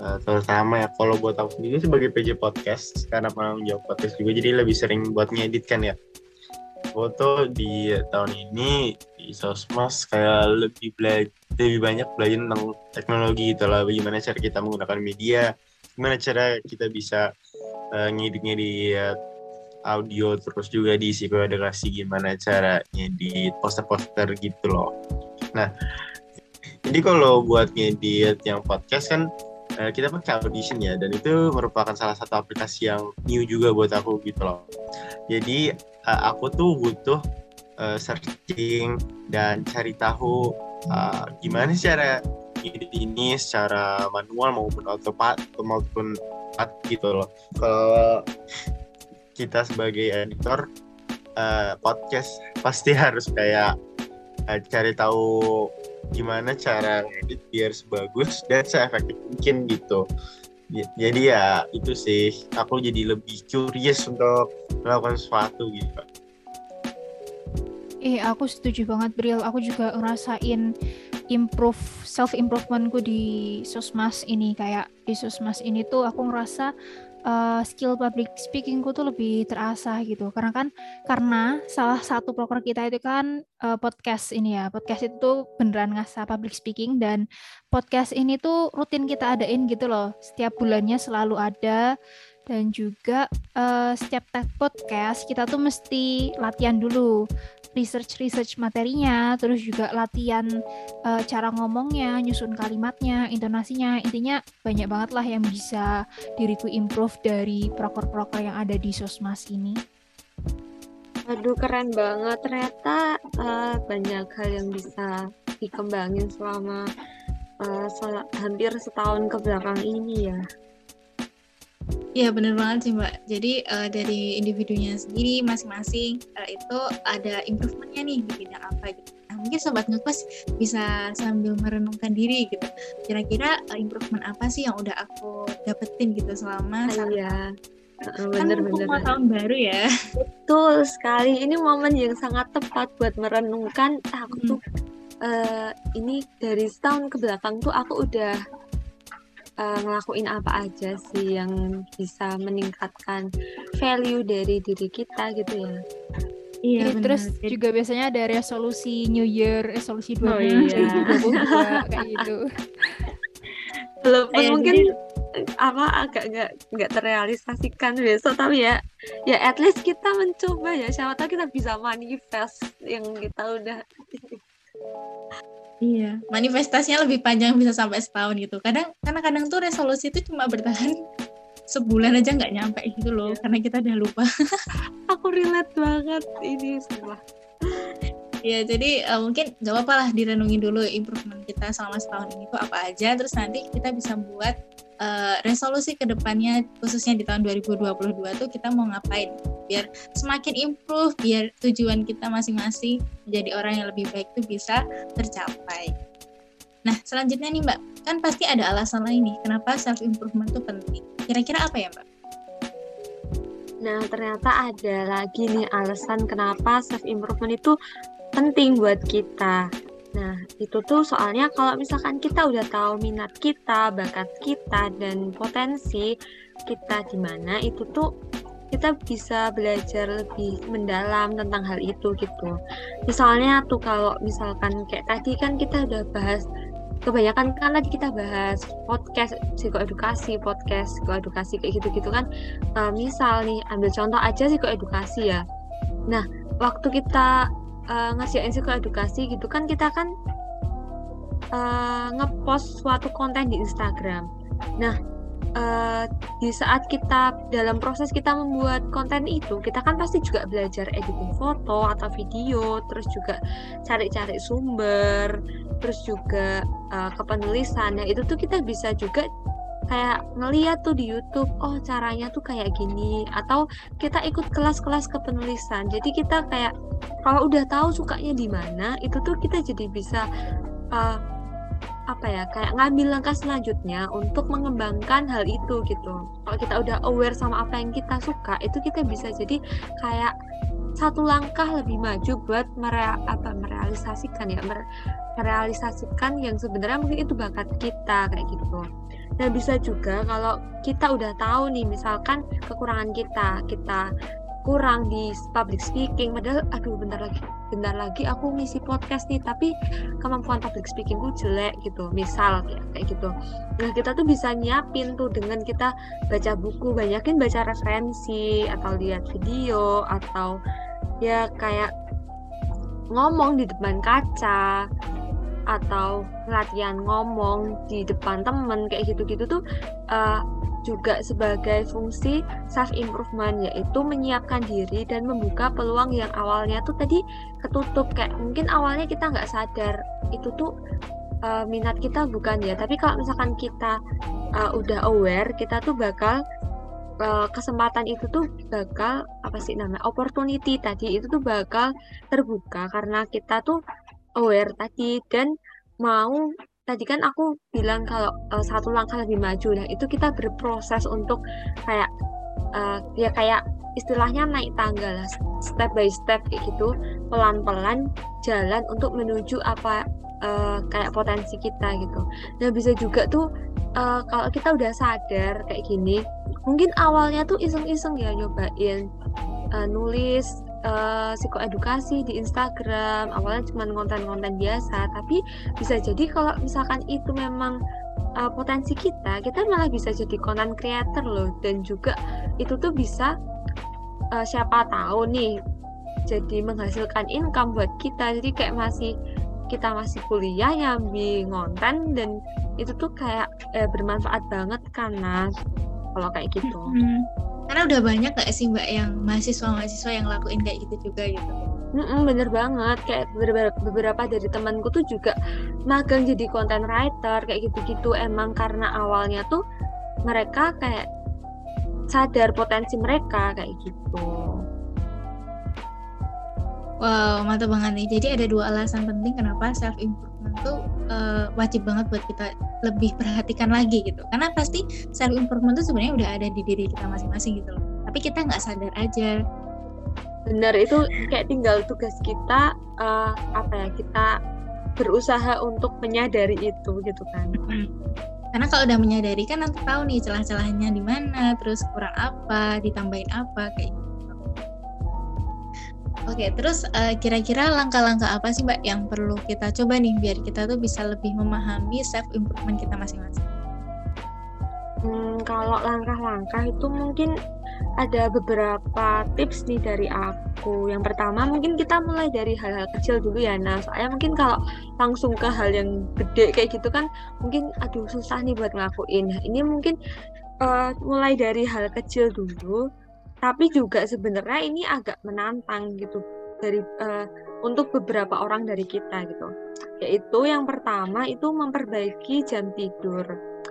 uh, terutama ya kalau buat aku sendiri sebagai PJ podcast karena penanggung jawab podcast juga jadi lebih sering buat ngedit kan ya foto di tahun ini di sosmas kayak lebih belajar lebih banyak belajar tentang teknologi gitu lah bagaimana cara kita menggunakan media gimana cara kita bisa uh, ngedit-ngedit audio terus juga diisi komunikasi gimana caranya di poster-poster gitu loh. Nah, jadi kalau buat ngedit yang podcast kan uh, kita pakai Audition ya dan itu merupakan salah satu aplikasi yang new juga buat aku gitu loh. Jadi uh, aku tuh butuh uh, searching dan cari tahu uh, gimana sih cara ngedit ini secara manual maupun autopat maupun gitu loh. Kalau kita sebagai editor uh, podcast pasti [LAUGHS] harus kayak uh, cari tahu gimana cara edit biar sebagus dan seefektif mungkin gitu. Jadi ya itu sih aku jadi lebih curious untuk melakukan sesuatu gitu. Eh aku setuju banget Bril. Aku juga ngerasain improve self improvementku di sosmas ini kayak di sosmas ini tuh aku ngerasa uh, skill public speakingku tuh lebih terasa gitu. Karena kan karena salah satu proker kita itu kan uh, podcast ini ya. Podcast itu beneran ngasah public speaking dan podcast ini tuh rutin kita adain gitu loh. Setiap bulannya selalu ada. Dan juga uh, setiap tag podcast kita tuh mesti latihan dulu research research materinya terus juga latihan uh, cara ngomongnya nyusun kalimatnya intonasinya. Intinya banyak banget lah yang bisa diriku improve dari proker-proker yang ada di sosmas ini. Aduh keren banget. Ternyata uh, banyak hal yang bisa dikembangin selama uh, hampir setahun ke belakang ini ya. Iya bener banget sih mbak. Jadi uh, dari individunya sendiri masing-masing uh, itu ada improvementnya nih di bidang apa gitu. Nah, mungkin sobat ngekos bisa sambil merenungkan diri gitu. Kira-kira uh, improvement apa sih yang udah aku dapetin gitu selama ah, iya. Uh, bener, kan bener, bener. tahun baru ya. Betul sekali. Ini momen yang sangat tepat buat merenungkan. Aku hmm. tuh uh, ini dari setahun ke belakang tuh aku udah uh, ngelakuin apa aja sih yang bisa meningkatkan value dari diri kita gitu ya. Iya, Jadi, terus Jadi, juga biasanya ada resolusi New Year, resolusi 2022 oh, iya. kayak gitu. [LAUGHS] Walaupun mungkin jadi, apa agak nggak nggak terrealisasikan besok tapi ya ya at least kita mencoba ya siapa tahu kita bisa manifest yang kita udah Iya, manifestasinya lebih panjang bisa sampai setahun gitu. Kadang karena kadang tuh resolusi itu cuma bertahan sebulan aja nggak nyampe gitu loh, karena kita udah lupa. [LAUGHS] Aku relate banget ini semua. Ya, jadi uh, mungkin gak apa-apa lah direnungi dulu improvement kita selama setahun ini tuh apa aja, terus nanti kita bisa buat uh, resolusi ke depannya khususnya di tahun 2022 tuh kita mau ngapain biar semakin improve biar tujuan kita masing-masing menjadi orang yang lebih baik itu bisa tercapai. Nah selanjutnya nih Mbak kan pasti ada alasan lain nih kenapa self improvement itu penting. Kira-kira apa ya Mbak? Nah ternyata ada lagi nih alasan kenapa self improvement itu penting buat kita. Nah, itu tuh soalnya kalau misalkan kita udah tahu minat kita, bakat kita, dan potensi kita di mana, itu tuh kita bisa belajar lebih mendalam tentang hal itu gitu. Misalnya tuh kalau misalkan kayak tadi kan kita udah bahas kebanyakan kan tadi kita bahas podcast psikoedukasi, podcast psikoedukasi kayak gitu-gitu kan. Uh, misal nih ambil contoh aja psikoedukasi ya. Nah, waktu kita uh, ngasih edukasi gitu kan kita kan uh, ngepost suatu konten di Instagram. Nah, uh, di saat kita dalam proses kita membuat konten itu, kita kan pasti juga belajar editing foto atau video, terus juga cari-cari sumber, terus juga uh, kepenulisan. Nah, itu tuh kita bisa juga kayak ngeliat tuh di YouTube oh caranya tuh kayak gini atau kita ikut kelas-kelas kepenulisan. Jadi kita kayak kalau udah tahu sukanya di mana itu tuh kita jadi bisa uh, apa ya kayak ngambil langkah selanjutnya untuk mengembangkan hal itu gitu. Kalau kita udah aware sama apa yang kita suka itu kita bisa jadi kayak satu langkah lebih maju buat mere apa merealisasikan ya merealisasikan yang sebenarnya mungkin itu bakat kita kayak gitu Nah, bisa juga kalau kita udah tahu nih, misalkan kekurangan kita, kita kurang di public speaking, padahal aduh bentar lagi, bentar lagi aku ngisi podcast nih, tapi kemampuan public speakingku jelek gitu, misal ya, kayak gitu. Nah, kita tuh bisa nyiapin tuh dengan kita baca buku, banyakin baca referensi atau lihat video atau ya kayak ngomong di depan kaca atau latihan ngomong di depan temen kayak gitu-gitu tuh uh, juga sebagai fungsi self improvement yaitu menyiapkan diri dan membuka peluang yang awalnya tuh tadi ketutup. Kayak mungkin awalnya kita nggak sadar itu tuh uh, minat kita bukan ya tapi kalau misalkan kita uh, udah aware kita tuh bakal kesempatan itu tuh bakal apa sih namanya opportunity tadi itu tuh bakal terbuka. Karena kita tuh aware tadi. Dan mau tadi kan aku bilang kalau uh, satu langkah lebih maju. Nah itu kita berproses untuk kayak uh, ya kayak istilahnya naik tangga lah step by step kayak gitu. Pelan-pelan jalan untuk menuju apa uh, kayak potensi kita gitu. Nah bisa juga tuh uh, kalau kita udah sadar kayak gini mungkin awalnya tuh iseng-iseng ya nyobain uh, nulis uh, psikoedukasi di Instagram. Awalnya cuma konten-konten biasa tapi bisa jadi kalau misalkan itu memang uh, potensi kita kita malah bisa jadi konten creator loh. Dan juga itu tuh bisa uh, siapa tahu nih jadi menghasilkan income buat kita. Jadi kayak masih kita masih kuliah nyambi ngonten dan itu tuh kayak eh, bermanfaat banget karena kalau kayak gitu. Hmm karena udah banyak gak sih mbak yang mahasiswa-mahasiswa yang lakuin kayak gitu juga gitu Mm-mm, bener banget kayak beberapa, beberapa dari temanku tuh juga magang jadi content writer kayak gitu-gitu emang karena awalnya tuh mereka kayak sadar potensi mereka kayak gitu. Wow, mantap banget nih. Jadi ada dua alasan penting kenapa self improvement tuh uh, wajib banget buat kita lebih perhatikan lagi gitu. Karena pasti self improvement tuh sebenarnya udah ada di diri kita masing-masing gitu loh. Tapi kita nggak sadar aja. Benar itu kayak tinggal tugas kita uh, apa ya kita berusaha untuk menyadari itu gitu kan. karena kalau udah menyadari kan nanti tahu nih celah-celahnya di mana terus kurang apa ditambahin apa kayak gitu Oke, terus uh, kira-kira langkah-langkah apa sih Mbak yang perlu kita coba nih biar kita tuh bisa lebih memahami self improvement kita masing-masing? Hmm, kalau langkah-langkah itu mungkin ada beberapa tips nih dari aku. Yang pertama mungkin kita mulai dari hal-hal kecil dulu ya. Nah, soalnya mungkin kalau langsung ke hal yang gede kayak gitu kan mungkin aduh susah nih buat ngelakuin. Nah, ini mungkin uh, mulai dari hal kecil dulu tapi juga sebenarnya ini agak menantang gitu dari uh, untuk beberapa orang dari kita gitu. Yaitu yang pertama itu memperbaiki jam tidur.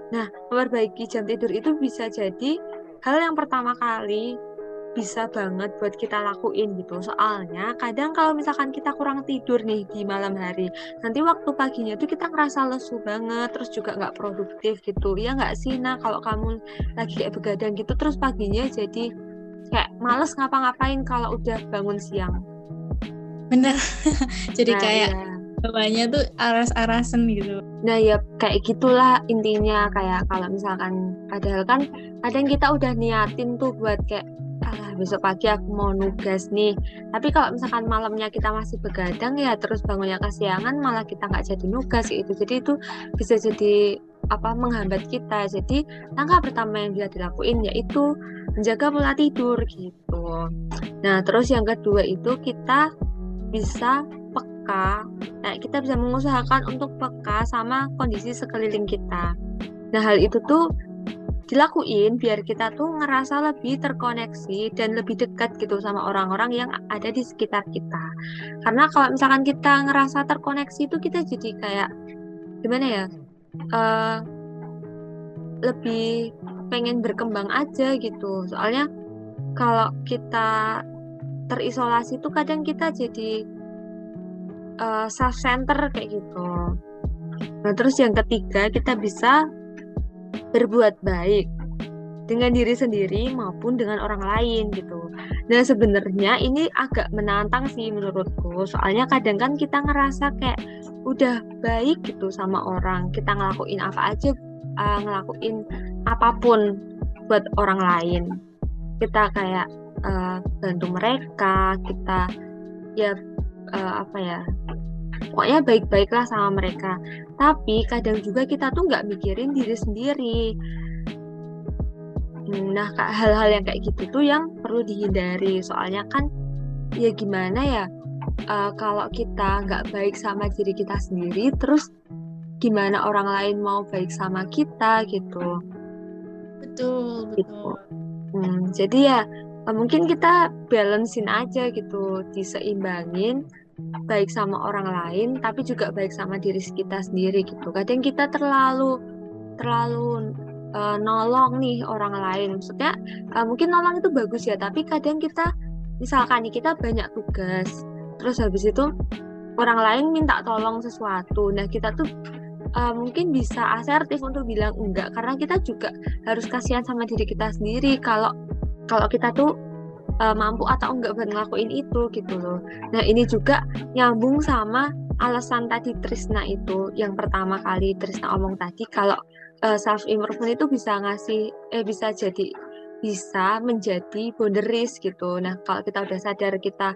Nah memperbaiki jam tidur itu bisa jadi hal yang pertama kali bisa banget buat kita lakuin gitu. Soalnya kadang kalau misalkan kita kurang tidur nih di malam hari nanti waktu paginya tuh kita ngerasa lesu banget terus juga nggak produktif gitu. Ya nggak sih? Nah kalau kamu lagi kayak begadang gitu terus paginya jadi kayak males ngapa-ngapain kalau udah bangun siang. Bener. [LAUGHS] Jadi nah, kayak ya. bawahnya tuh aras-arasan gitu. Nah ya kayak gitulah intinya. Kayak kalau misalkan padahal kan kadang kita udah niatin tuh buat kayak alah besok pagi aku mau nugas nih. Tapi kalau misalkan malamnya kita masih begadang ya terus bangunnya kesiangan malah kita nggak jadi nugas itu jadi itu bisa jadi apa menghambat kita. Jadi langkah pertama yang bisa dilakuin yaitu menjaga pola tidur gitu. Nah, terus yang kedua itu kita bisa peka. Nah, kita bisa mengusahakan untuk peka sama kondisi sekeliling kita. Nah, hal itu tuh dilakuin biar kita tuh ngerasa lebih terkoneksi dan lebih dekat gitu sama orang-orang yang ada di sekitar kita. Karena kalau misalkan kita ngerasa terkoneksi itu kita jadi kayak gimana ya? Uh, lebih pengen berkembang aja gitu soalnya kalau kita terisolasi tuh kadang kita jadi uh, eh, self center kayak gitu nah terus yang ketiga kita bisa berbuat baik dengan diri sendiri maupun dengan orang lain gitu. Nah sebenarnya ini agak menantang sih menurutku. Soalnya kadang kan kita ngerasa kayak udah baik gitu sama orang, kita ngelakuin apa aja uh, ngelakuin apa pun buat orang lain. Kita kayak uh, bantu mereka kita ya uh, apa ya pokoknya baik-baiklah sama mereka. Tapi kadang juga kita tuh nggak mikirin diri sendiri. Nah hal-hal yang kayak gitu tuh yang perlu dihindari. Soalnya kan ya gimana ya uh, kalau kita nggak baik sama diri kita sendiri terus gimana orang lain mau baik sama kita gitu. Betul gitu. betul. Hmm, jadi ya eh, mungkin kita balancein aja gitu diseimbangin baik sama orang lain tapi juga baik sama diri kita sendiri gitu. Kadang kita terlalu terlalu uh, nolong nih orang lain. Maksudnya uh, mungkin nolong itu bagus ya tapi kadang kita misalkan nih kita banyak tugas terus habis itu orang lain minta tolong sesuatu. Nah kita tuh uh, mungkin bisa asertif untuk bilang enggak karena kita juga harus kasihan sama diri kita sendiri kalau kalau kita tuh uh, mampu atau enggak buat ngelakuin itu gitu loh. Nah ini juga nyambung sama alasan tadi Trisna itu yang pertama kali Trisna omong tadi kalau uh, eh, self improvement itu bisa ngasih eh bisa jadi bisa menjadi boundaries gitu. Nah kalau kita udah sadar kita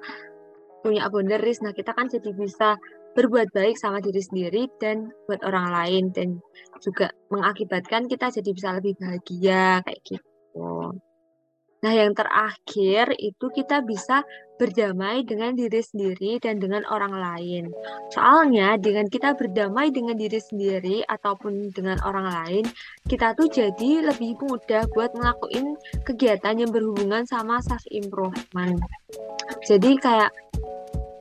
punya boundaries, nah kita kan jadi bisa berbuat baik sama diri sendiri dan buat orang lain dan juga mengakibatkan kita jadi bisa lebih bahagia kayak gitu. Nah, yang terakhir itu kita bisa berdamai dengan diri sendiri dan dengan orang lain. Soalnya dengan kita berdamai dengan diri sendiri ataupun dengan orang lain, kita tuh jadi lebih mudah buat ngelakuin kegiatan yang berhubungan sama self improvement. Jadi kayak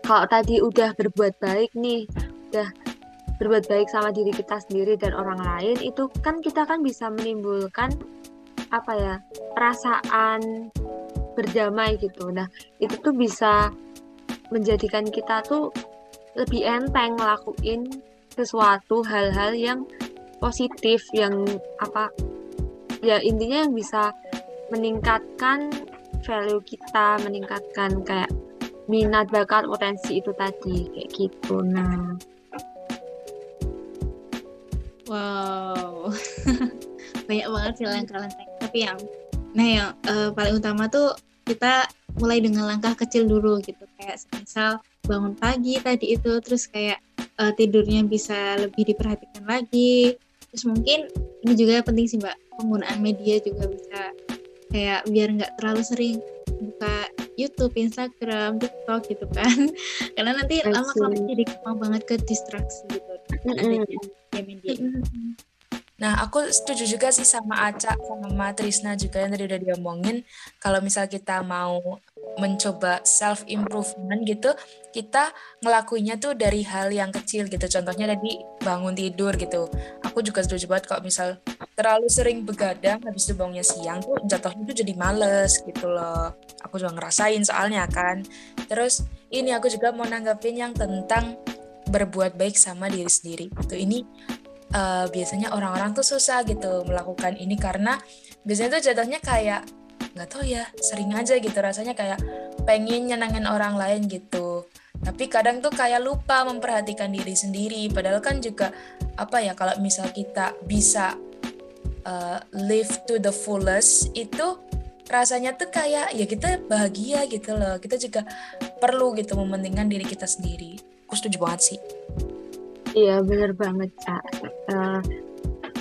kalau tadi udah berbuat baik nih udah berbuat baik sama diri kita sendiri dan orang lain itu kan kita kan bisa menimbulkan apa ya perasaan berdamai gitu. Nah itu tuh bisa menjadikan kita tuh lebih enteng ngelakuin sesuatu hal-hal yang positif yang apa ya intinya yang bisa meningkatkan value kita meningkatkan kayak minat bakat potensi itu tadi kayak gitu nah Wow, [LAUGHS] banyak banget sih langkah-langkah. Tapi yang, nah yang uh, paling utama tuh kita mulai dengan langkah kecil dulu gitu. Kayak misal bangun pagi tadi itu, terus kayak uh, tidurnya bisa lebih diperhatikan lagi. Terus mungkin ini juga penting sih mbak, penggunaan media juga bisa kayak biar nggak terlalu sering buka YouTube, Instagram, TikTok gitu kan. [LAUGHS] Karena nanti lama-lama jadi gampang banget ke distraksi gitu. Mm -hmm Nah, aku setuju juga sih sama Aca sama Ma Trisna juga yang tadi udah diomongin. Kalau misal kita mau mencoba self improvement gitu, kita ngelakuinnya tuh dari hal yang kecil gitu. Contohnya tadi bangun tidur gitu. Aku juga setuju banget kalau misal terlalu sering begadang habis itu bangunnya siang tuh jatuhnya tuh jadi males gitu loh. Aku juga ngerasain soalnya kan. Terus ini aku juga mau nanggapin yang tentang berbuat baik sama diri sendiri. Itu ini uh, biasanya orang-orang tuh susah gitu melakukan ini karena biasanya tuh jatuhnya kayak nggak tahu ya sering aja gitu rasanya kayak pengen nyenangin orang lain gitu tapi kadang tuh kayak lupa memperhatikan diri sendiri. Padahal kan juga apa ya kalau misal kita bisa uh, live to the fullest itu rasanya tuh kayak ya kita bahagia gitu loh. Kita juga perlu gitu mementingkan diri kita sendiri. Aku setuju banget sih. Iya bener banget kak. Uh,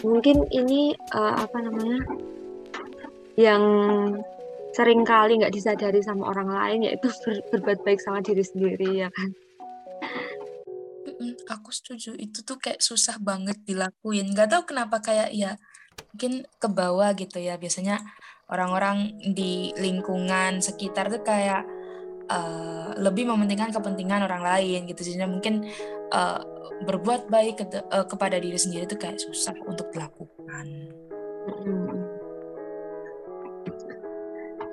mungkin ini uh, apa namanya yang sering kali nggak disadari sama orang lain yaitu ber berbuat baik sama diri sendiri ya kan? Aku setuju. Itu tuh kayak susah banget dilakuin. Nggak tahu kenapa kayak ya mungkin ke bawah gitu ya. Biasanya orang-orang di lingkungan sekitar tuh kayak uh, lebih mementingkan kepentingan orang lain gitu. Jadi mungkin uh, berbuat baik ke, uh, kepada diri sendiri itu kayak susah untuk dilakukan.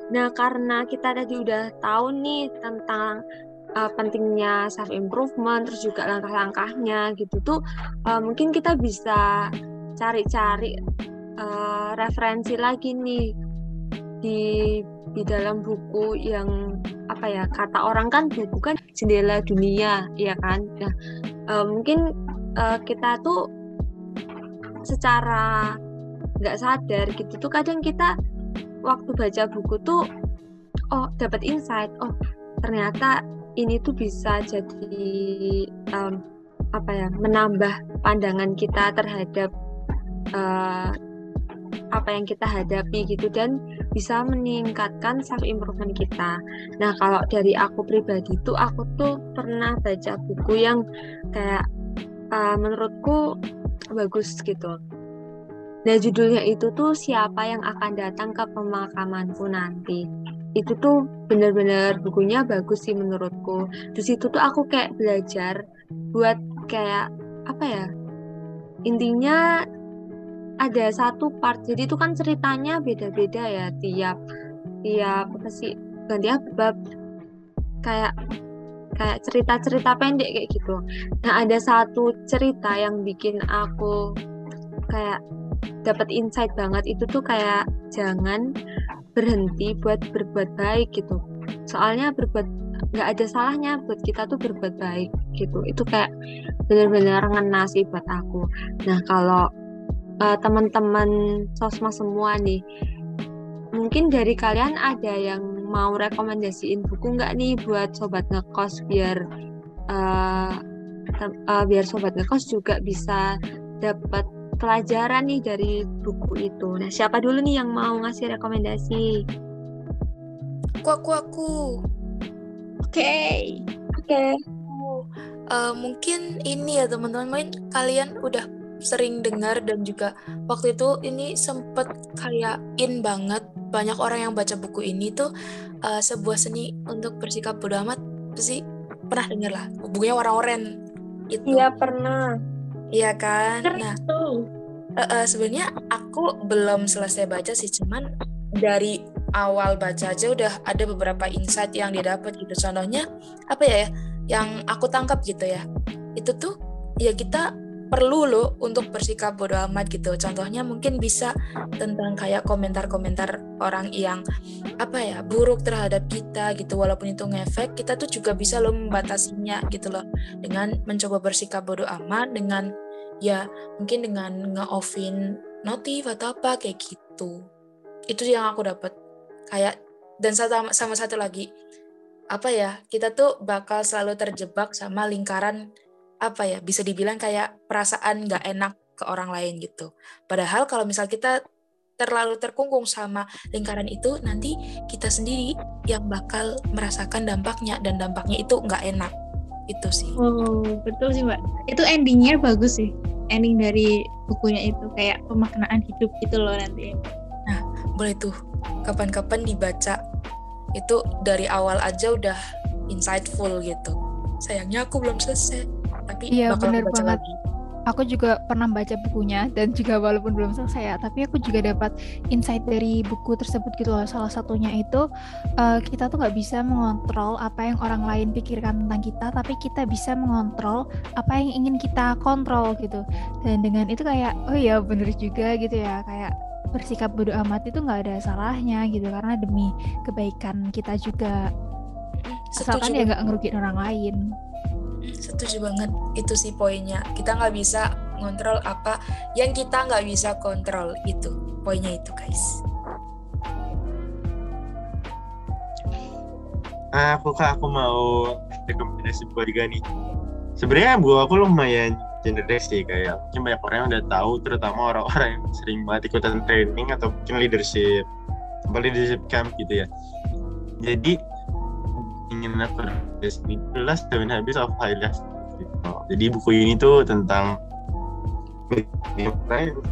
Nah karena kita tadi udah tahu nih tentang uh, pentingnya self improvement terus juga langkah-langkahnya gitu tuh uh, mungkin kita bisa cari-cari uh, referensi lagi nih di di dalam buku yang apa ya kata orang kan buku kan jendela dunia ya kan? Nah uh, mungkin uh, kita tuh secara nggak sadar gitu tuh kadang kita waktu baca buku tuh oh dapat insight oh ternyata ini tuh bisa jadi um, apa ya menambah pandangan kita terhadap uh, apa yang kita hadapi gitu dan bisa meningkatkan self improvement kita. Nah, kalau dari aku pribadi tuh aku tuh pernah baca buku yang kayak uh, menurutku bagus gitu. Nah, judulnya itu tuh siapa yang akan datang ke pemakamanku nanti. Itu tuh bener-bener bukunya bagus sih menurutku. Di situ tuh aku kayak belajar buat kayak apa ya? Intinya ada satu part jadi itu kan ceritanya beda-beda ya tiap tiap apa sih ganti bab kayak kayak cerita-cerita pendek kayak gitu nah ada satu cerita yang bikin aku kayak dapat insight banget itu tuh kayak jangan berhenti buat berbuat baik gitu. Soalnya berbuat nggak ada salahnya buat kita tuh berbuat baik gitu. Itu kayak benar-benar ngena sih buat aku. Nah kalau uh, teman-teman sosma semua nih mungkin dari kalian ada yang mau rekomendasiin buku nggak nih buat sobat ngekos biar uh, uh, biar sobat ngekos juga bisa dapat pelajaran nih dari buku itu. Nah, siapa dulu nih yang mau ngasih rekomendasi? Aku, aku, aku. Oke. Okay. Oke. Okay. Uh, mungkin ini ya teman-teman, kalian udah sering dengar dan juga waktu itu ini sempet kayak in banget banyak orang yang baca buku ini tuh uh, sebuah seni untuk bersikap bodoh amat pasti pernah dengar lah bukunya warna oranye itu iya pernah iya kan? Nah uh, uh, sebenarnya aku belum selesai baca sih cuman dari awal baca aja udah ada beberapa insight yang didapat gitu. Contohnya apa ya yang aku tangkap gitu ya itu tuh ya kita perlu loh untuk bersikap bodoh amat gitu. Contohnya mungkin bisa tentang kayak komentar-komentar orang yang apa ya buruk terhadap kita gitu. Walaupun itu ngefek, kita tuh juga bisa loh membatasinya gitu loh dengan mencoba bersikap bodoh amat dengan ya mungkin dengan nge-offin notif atau apa kayak gitu itu yang aku dapat kayak dan sama, sama satu lagi apa ya kita tuh bakal selalu terjebak sama lingkaran apa ya bisa dibilang kayak perasaan nggak enak ke orang lain gitu. Padahal kalau misal kita terlalu terkungkung sama lingkaran itu nanti kita sendiri yang bakal merasakan dampaknya dan dampaknya itu nggak enak. Itu sih. Oh betul sih mbak. Itu endingnya bagus sih. Ending dari bukunya itu kayak pemaknaan hidup gitu loh nanti. Nah boleh tuh kapan-kapan dibaca. Itu dari awal aja udah insightful gitu. Sayangnya aku belum selesai tapi iya, bakal bener baca banget. lagi. Aku juga pernah baca bukunya dan juga walaupun belum selesai ya tapi aku juga dapat insight dari buku tersebut gitu loh. Salah satunya itu uh, kita tuh nggak bisa mengontrol apa yang orang lain pikirkan tentang kita tapi kita bisa mengontrol apa yang ingin kita kontrol gitu. Dan dengan itu kayak oh iya bener juga gitu ya. Kayak bersikap bodoh amat itu nggak ada salahnya gitu karena demi kebaikan kita juga. Asalkan ya nggak ngerugiin orang lain setuju banget itu sih poinnya. Kita nggak bisa ngontrol apa yang kita nggak bisa kontrol itu poinnya itu guys. Aku kak aku mau rekomendasi buat nih. Sebenarnya bu aku lumayan generis sih kayak mungkin banyak orang yang udah tahu terutama orang-orang yang sering banget ikutan training atau mungkin leadership leadership camp gitu ya. Jadi ingin aku ini adalah Seven Habits of High Life jadi buku ini tuh tentang yang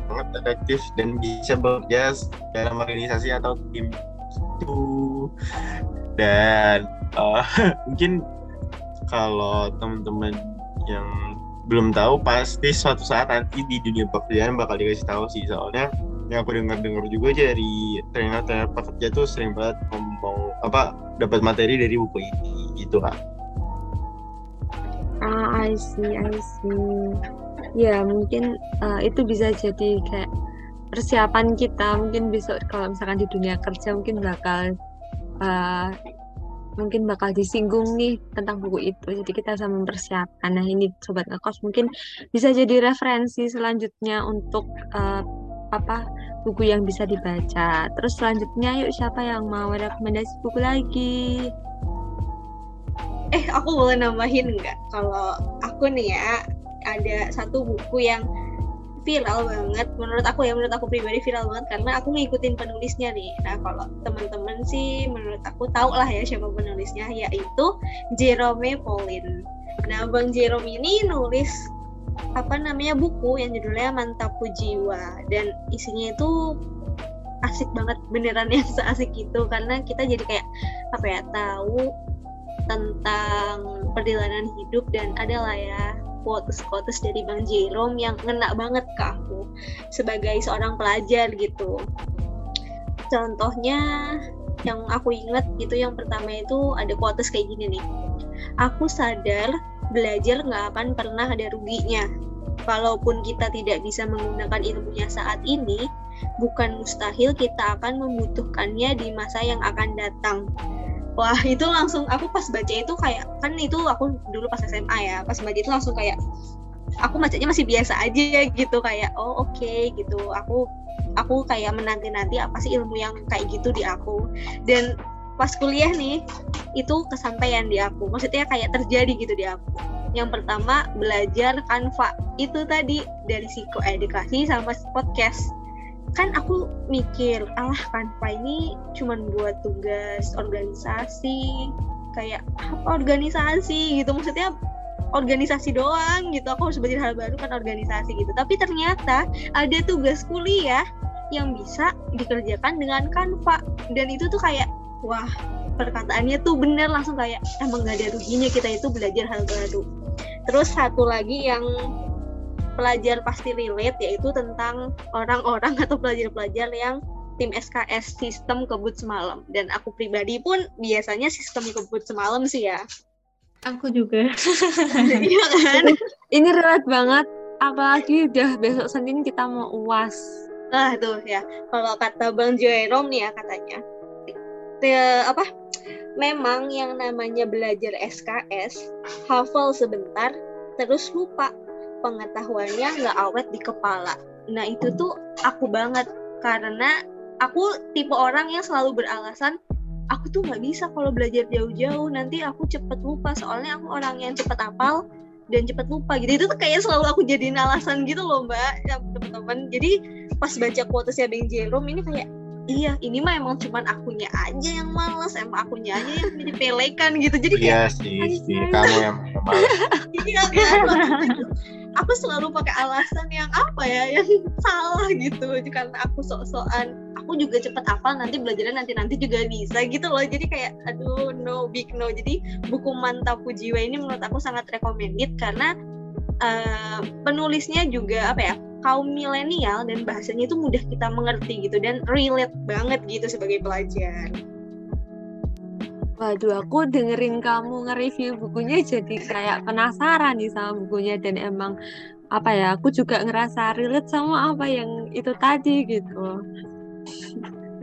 sangat efektif dan bisa bekerja dalam organisasi atau tim itu dan uh, [LAUGHS] mungkin kalau teman-teman yang belum tahu pasti suatu saat nanti di dunia pekerjaan bakal dikasih tahu sih. Soalnya yang aku dengar dengar juga dari trainer trainer pekerja tuh sering banget ngomong apa dapat materi dari buku ini gitu kan ah I see I see ya mungkin uh, itu bisa jadi kayak persiapan kita mungkin besok kalau misalkan di dunia kerja mungkin bakal uh, mungkin bakal disinggung nih tentang buku itu. Jadi kita bisa mempersiapkan. Nah ini sobat ngekos mungkin bisa jadi referensi selanjutnya untuk uh, apa buku yang bisa dibaca. Terus selanjutnya yuk siapa yang mau rekomendasi buku lagi? Eh aku boleh nambahin nggak? Kalau aku nih ya ada satu buku yang viral banget menurut aku ya menurut aku pribadi viral banget karena aku ngikutin penulisnya nih nah kalau teman-teman sih menurut aku tahu lah ya siapa penulisnya yaitu Jerome Pauline nah Bang Jerome ini nulis apa namanya buku yang judulnya Mantapku Jiwa dan isinya itu asik banget beneran yang seasik itu karena kita jadi kayak apa ya tahu tentang perjalanan hidup dan adalah ya quotes-quotes dari Bang Jerome yang ngena banget ke aku sebagai seorang pelajar gitu. Contohnya yang aku inget gitu yang pertama itu ada quotes kayak gini nih. Aku sadar belajar nggak akan pernah ada ruginya. Kalaupun kita tidak bisa menggunakan ilmunya saat ini, bukan mustahil kita akan membutuhkannya di masa yang akan datang. Wah itu langsung aku pas baca itu kayak kan itu aku dulu pas SMA ya pas baca itu langsung kayak aku bacanya masih biasa aja gitu kayak oh oke okay, gitu. Aku aku kayak menanti nanti apa sih ilmu yang kayak gitu di aku. Dan pas kuliah nih itu kesampaian di aku. Maksudnya kayak terjadi gitu di aku. Yang pertama belajar kanva itu tadi dari psikoedukasi sama podcast. Kan aku mikir alah Canva ini cuman buat tugas organisasi kayak apa organisasi gitu. Maksudnya organisasi doang gitu. Aku harus belajar hal baru kan organisasi gitu. Tapi ternyata ada tugas kuliah yang bisa dikerjakan dengan Canva. Dan itu tuh kayak wah perkataannya tuh bener langsung kayak emang gak ada ruginya kita itu belajar hal baru. Terus satu lagi yang pelajar pasti relate yaitu tentang orang-orang [LAUGHS] atau pelajar-pelajar yang tim SKS sistem kebut semalam. Dan aku pribadi pun biasanya sistem kebut semalam sih ya. Aku juga. [LAUGHS] Iya kan? Ini relate banget apalagi udah besok Senin kita mau uas nah tuh ya. Kalau kata Bang Jerome nih ya katanya ya, apa? Memang yang namanya belajar SKS hafal sebentar terus lupa. Pengetahuannya nggak awet di kepala. Nah itu tuh aku banget. Karena aku tipe orang yang selalu beralasan aku tuh nggak bisa kalau belajar jauh-jauh. Nanti aku cepet lupa. Soalnya aku orang yang cepet hafal dan cepet lupa. Gitu. Itu tuh kayak selalu aku jadi alasan gitu loh mbak teman-teman jadi pas baca quotesnya Bang Jerome ini kayak iya ini mah emang cuman akunya aja yang males emang akunya aja yang dipelekan [LAUGHS] gitu. Jadi iya kayak sih, sih kamu yang [LAUGHS] malas iya kan Waktu itu aku selalu pakai alasan yang apa ya yang [LAUGHS] salah gitu. Karena aku sok-sokan aku juga cepet hafal nanti belajarnya nanti-nanti juga bisa gitu loh. Jadi kayak aduh no big no. Jadi buku mantap jiwa ini menurut aku sangat recommended karena eh, penulisnya juga apa ya kaum milenial dan bahasanya itu mudah kita mengerti gitu dan relate banget gitu sebagai pelajar. Waduh, aku dengerin kamu nge-review bukunya jadi kayak penasaran nih sama bukunya dan emang apa ya, aku juga ngerasa relate sama apa yang itu tadi gitu.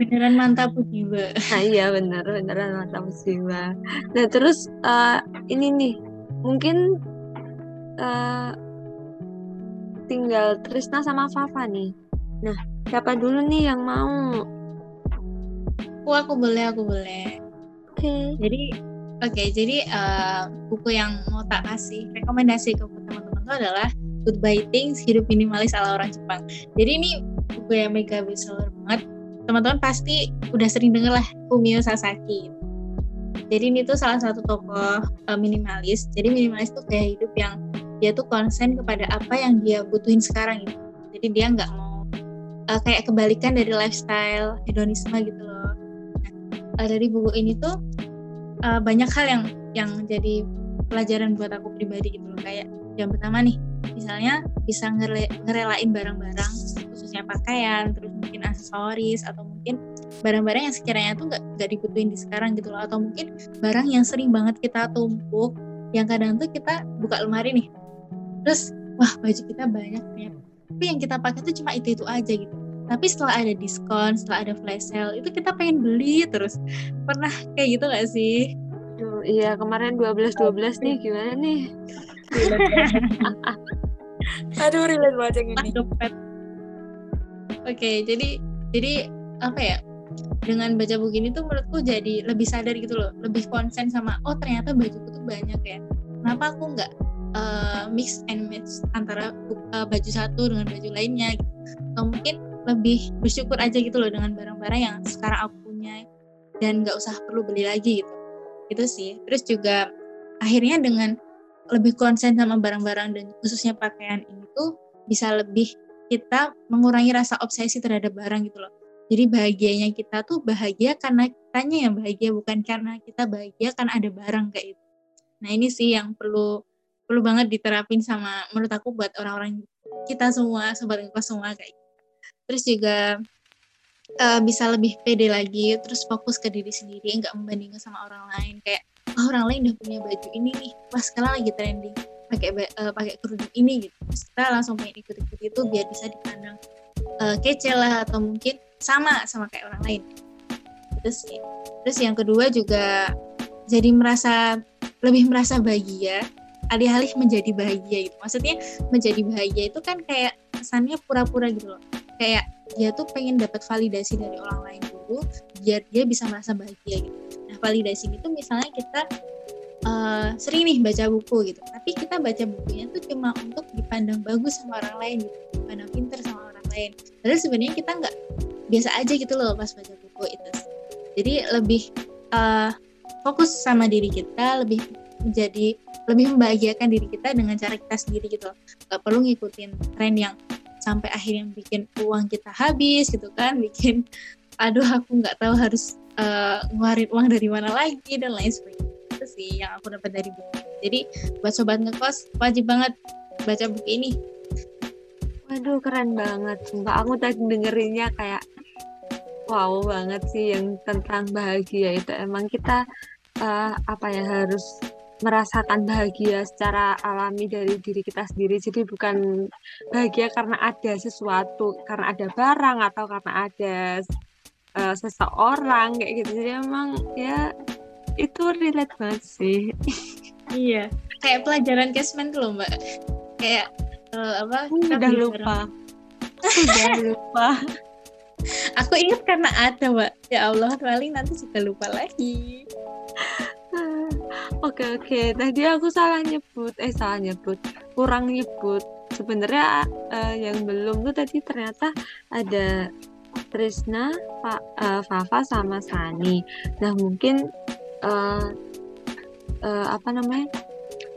Beneran mantap jiwa. Nah iya bener, beneran mantap jiwa. Nah terus eh, ini nih, mungkin eh, tinggal Trisna sama Fafa nih. Nah, siapa dulu nih yang mau? Aku aku boleh aku boleh. Oke. Jadi oke jadi eh, buku yang mau tak kasih rekomendasi ke teman-teman itu adalah Goodbye Things Hidup Minimalis ala orang Jepang. Jadi ini buku yang mega bestseller banget. Teman-teman pasti udah sering denger lah Fumio Sasaki. Jadi ini tuh salah satu tokoh eh, minimalis. Jadi minimalis tuh kayak hidup yang dia tuh konsen kepada apa yang dia butuhin sekarang gitu. Jadi dia nggak mau eh, kayak kebalikan dari lifestyle hedonisme gitu loh. Nah, eh, dari buku ini tuh eh, banyak hal yang yang jadi pelajaran buat aku pribadi gitu loh. Kayak yang pertama nih, misalnya bisa ngere- ngerelain barang-barang khususnya pakaian, terus mungkin aksesoris atau mungkin barang-barang yang sekiranya tuh nggak nggak dibutuhin di sekarang gitu loh atau mungkin barang yang sering banget kita tumpuk yang kadang tuh kita buka lemari nih terus wah baju kita banyak ternyata tapi yang kita pakai tuh cuma itu itu aja gitu. Tapi setelah ada diskon setelah ada flash sale itu kita pengen beli terus. Pernah kayak gitu gak sih? Aduh, iya kemarin 12-12 nih gimana nih? [LAUGHS] Aduh, relate banget yang ini. dompet oke jadi jadi apa ya dengan baca buku ini tuh menurutku jadi lebih sadar gitu loh. Lebih konsen sama oh ternyata bajuku tuh banyak ya. Kenapa aku nggak uh, mix and match antara bu- uh, baju satu dengan baju lainnya gitu. atau mungkin lebih bersyukur aja gitu loh dengan barang-barang yang sekarang aku punya dan nggak usah perlu beli lagi gitu. Itu sih. Terus juga akhirnya dengan lebih konsen sama barang-barang dan khususnya pakaian ini tuh bisa lebih kita mengurangi rasa obsesi terhadap barang gitu loh. Jadi bahagianya kita tuh bahagia karena kitanya yang bahagia bukan karena kita bahagia karena ada barang kayak itu nah ini sih yang perlu perlu banget diterapin sama menurut aku buat orang-orang kita semua sobat ngekos semua kayak gitu. terus juga eh, bisa lebih pede lagi terus fokus ke diri sendiri nggak membandingkan sama orang lain. Kayak oh, orang lain udah punya baju ini nih wah sekarang lagi trending pakai eh, pakai kerudung ini gitu. Terus kita langsung pengen ikut-ikut itu biar bisa dipandang eh, kece lah atau mungkin sama sama kayak orang lain. Itu sih terus yang kedua juga jadi merasa lebih merasa bahagia alih-alih menjadi bahagia gitu. Maksudnya menjadi bahagia itu kan kayak kesannya pura-pura gitu loh. Kayak dia tuh pengen dapat validasi dari orang lain dulu biar dia bisa merasa bahagia gitu. Nah validasi itu misalnya kita eh, sering nih baca buku gitu. Tapi kita baca bukunya tuh cuma untuk dipandang bagus sama orang lain gitu. Dipandang pinter sama orang lain. Padahal sebenarnya kita nggak biasa aja gitu loh pas baca buku itu. Jadi lebih eh, fokus sama diri kita lebih menjadi lebih membahagiakan diri kita dengan cara kita sendiri gitu nggak perlu ngikutin tren yang sampai akhirnya bikin uang kita habis gitu kan [LAUGHS] bikin aduh aku nggak tahu harus eh, ngeluarin uang dari mana lagi dan lain sebagainya. Itu sih yang aku dapat dari buku jadi buat sobat ngekos wajib banget baca buku ini. Waduh keren banget, sumpah aku tadi dengerinnya kayak wow banget sih yang tentang bahagia itu. Emang kita eh, apa ya harus merasakan bahagia secara alami dari diri kita sendiri jadi bukan bahagia karena ada sesuatu karena ada barang atau karena ada eh, seseorang kayak gitu jadi emang ya itu relate banget sih iya kayak pelajaran casement tuh loh mbak kayak uh, apa kita udah lupa. udah lupa. [LAUGHS] Aku ingat karena ada, Mbak. Ya Allah, paling nanti juga lupa lagi. Oke oke, tadi aku salah nyebut, eh salah nyebut, kurang nyebut. Sebenarnya eh, yang belum tuh tadi ternyata ada Trisna, Fa, eh, Fafa sama Sani. Nah mungkin eh, eh, apa namanya?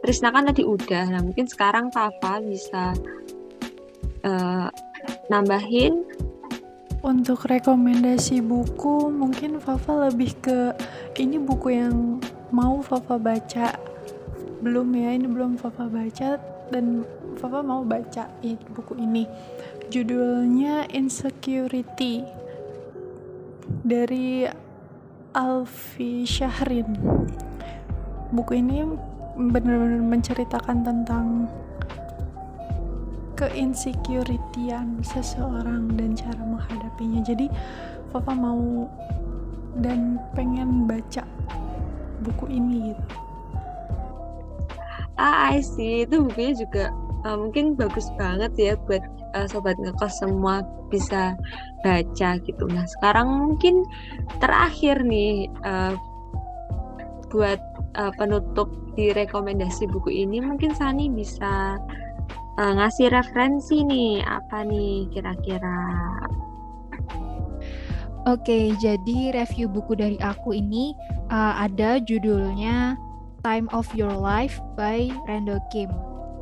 Trisna kan tadi udah, nah mungkin sekarang Fafa bisa eh, nambahin. Untuk rekomendasi buku, mungkin Fafa lebih ke ini buku yang mau Fafa baca. Belum ya, ini belum Fafa baca dan Fafa mau baca buku ini. Judulnya Insecurity dari Alfi Syahrin. Buku ini benar-benar menceritakan tentang keinsecurity-an seseorang dan cara menghadapinya. Jadi Fafa mau dan pengen baca buku ini gitu. Ah, I see. Itu bukunya juga eh, mungkin bagus banget ya buat eh, sobat ngekos semua bisa baca gitu. Nah, sekarang mungkin terakhir nih eh, buat eh, penutup di rekomendasi buku ini mungkin Sani bisa eh, ngasih referensi nih apa nih kira-kira. Oke, jadi review buku dari aku ini uh, ada judulnya Time of Your Life by Randall Kim,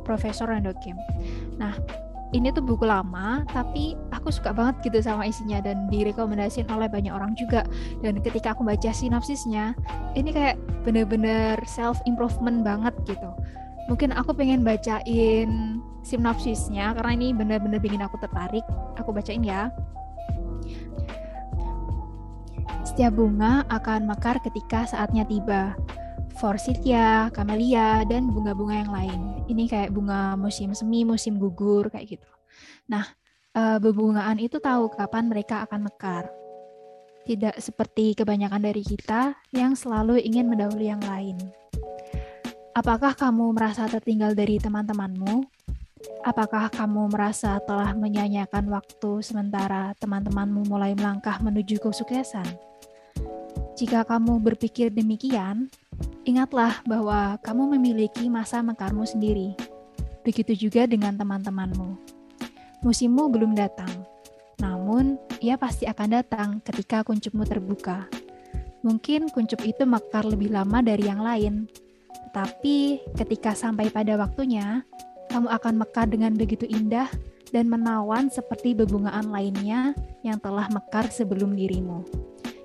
Profesor Randall Kim. Nah, ini tuh buku lama, tapi aku suka banget gitu sama isinya dan direkomendasiin oleh banyak orang juga. Dan ketika aku baca sinopsisnya, ini kayak bener-bener self improvement banget gitu. Mungkin aku pengen bacain sinopsisnya karena ini bener-bener bikin aku tertarik. Aku bacain ya. Setiap bunga akan mekar ketika saatnya tiba. Forsythia, camellia, dan bunga-bunga yang lain. Ini kayak bunga musim semi, musim gugur, kayak gitu. Nah, eh, bebungaan itu tahu kapan mereka akan mekar. Tidak seperti kebanyakan dari kita yang selalu ingin mendahului yang lain. Apakah kamu merasa tertinggal dari teman-temanmu? Apakah kamu merasa telah menyanyiakan waktu sementara teman-temanmu mulai melangkah menuju kesuksesan? Jika kamu berpikir demikian, ingatlah bahwa kamu memiliki masa mekarmu sendiri. Begitu juga dengan teman-temanmu. Musimmu belum datang, namun ia pasti akan datang ketika kuncupmu terbuka. Mungkin kuncup itu mekar lebih lama dari yang lain, tetapi ketika sampai pada waktunya, kamu akan mekar dengan begitu indah dan menawan seperti bebungaan lainnya yang telah mekar sebelum dirimu.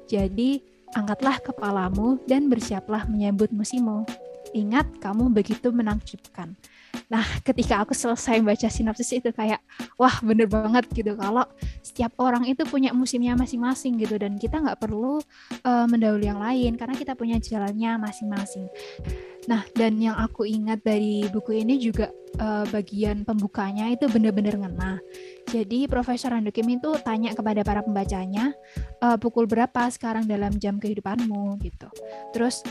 Jadi, angkatlah kepalamu dan bersiaplah menyambut musimmu. Ingat, kamu begitu menakjubkan. Nah, ketika aku selesai baca sinopsis itu kayak, wah bener banget gitu. Kalau setiap orang itu punya musimnya masing-masing gitu. Dan kita nggak perlu uh, mendahului yang lain karena kita punya jalannya masing-masing. Nah, dan yang aku ingat dari buku ini juga uh, bagian pembukanya itu bener-bener ngena. Jadi Profesor Ando Kim itu tanya kepada para pembacanya, uh, pukul berapa sekarang dalam jam kehidupanmu gitu. Terus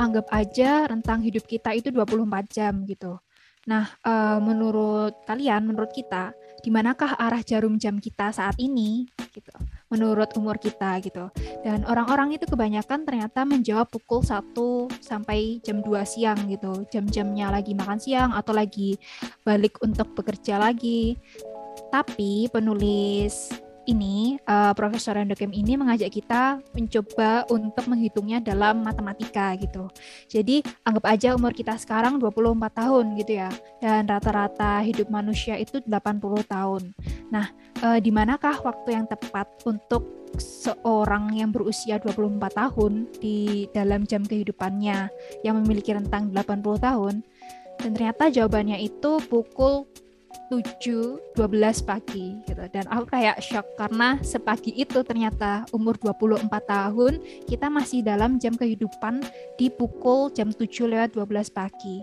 anggap aja rentang hidup kita itu 24 jam gitu. Nah, uh, menurut kalian, menurut kita, di manakah arah jarum jam kita saat ini gitu. Menurut umur kita gitu. Dan orang-orang itu kebanyakan ternyata menjawab pukul 1 sampai jam 2 siang gitu. Jam-jamnya lagi makan siang atau lagi balik untuk bekerja lagi. Tapi penulis ini uh, Profesor Endokem ini mengajak kita mencoba untuk menghitungnya dalam matematika gitu. Jadi anggap aja umur kita sekarang 24 tahun gitu ya. Dan rata-rata hidup manusia itu 80 tahun. Nah, uh, di manakah waktu yang tepat untuk seorang yang berusia 24 tahun di dalam jam kehidupannya yang memiliki rentang 80 tahun? Dan ternyata jawabannya itu pukul 7.12 pagi gitu. Dan aku kayak shock karena sepagi itu ternyata umur 24 tahun kita masih dalam jam kehidupan di pukul jam 7 lewat 12 pagi.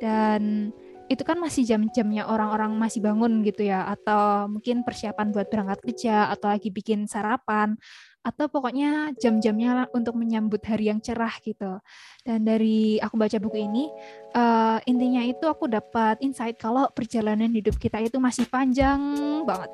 Dan itu kan masih jam-jamnya orang-orang masih bangun gitu ya atau mungkin persiapan buat berangkat kerja atau lagi bikin sarapan atau pokoknya jam-jamnya untuk menyambut hari yang cerah gitu. Dan dari aku baca buku ini uh, intinya itu aku dapat insight kalau perjalanan hidup kita itu masih panjang banget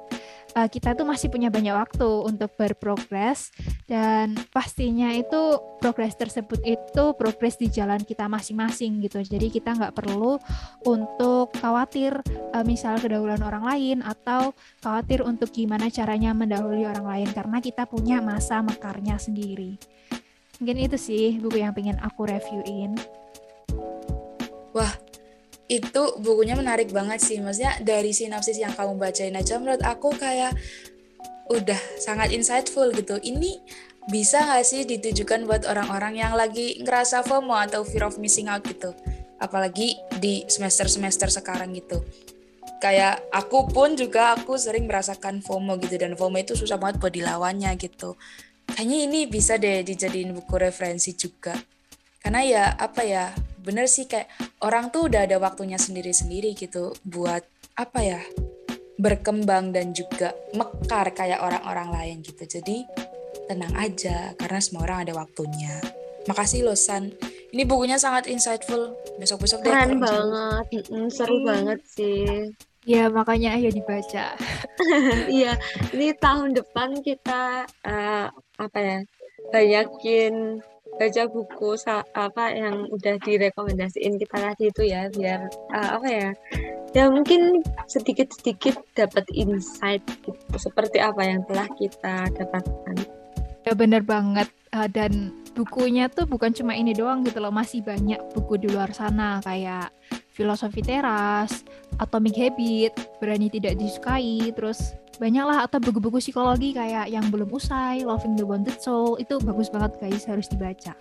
uh, kita tuh masih punya banyak waktu untuk berprogres dan pastinya itu progres tersebut itu progres di jalan kita masing-masing gitu. Jadi kita nggak perlu untuk khawatir uh, misal kedahuluan orang lain atau khawatir untuk gimana caranya mendahului orang lain karena kita punya masa mekarnya sendiri. Mungkin itu sih buku yang pengen aku reviewin. Wah, itu bukunya menarik banget sih. Maksudnya dari sinopsis yang kamu bacain aja menurut aku kayak udah sangat insightful gitu. Ini bisa gak sih ditujukan buat orang-orang yang lagi ngerasa FOMO atau fear of missing out gitu? Apalagi di semester-semester sekarang gitu. Kayak aku pun juga aku sering merasakan FOMO gitu dan FOMO itu susah banget buat dilawannya gitu. Kayaknya ini bisa deh dijadiin buku referensi juga. Karena ya apa ya bener sih kayak orang tuh udah ada waktunya sendiri-sendiri gitu buat apa ya berkembang dan juga mekar kayak orang-orang lain gitu. Jadi tenang aja karena semua orang ada waktunya. Makasih loh San. Ini bukunya sangat insightful. Besok-besok deh keren banget. Mm, seru hmm. banget sih. Ya makanya ayo dibaca. [LAUGHS] Iya, ini tahun depan kita uh, apa ya banyakin baca buku apa yang udah direkomendasiin kita tadi itu ya biar uh, apa ya ya mungkin sedikit-sedikit dapat insight gitu seperti apa yang telah kita dapatkan. Ya bener banget. Uh, dan bukunya tuh bukan cuma ini doang gitu loh masih banyak buku di luar sana kayak filosofi teras atomic habit berani tidak disukai terus banyak lah atau buku-buku psikologi kayak yang belum usai, Loving the Wounded Soul itu bagus banget guys harus dibaca.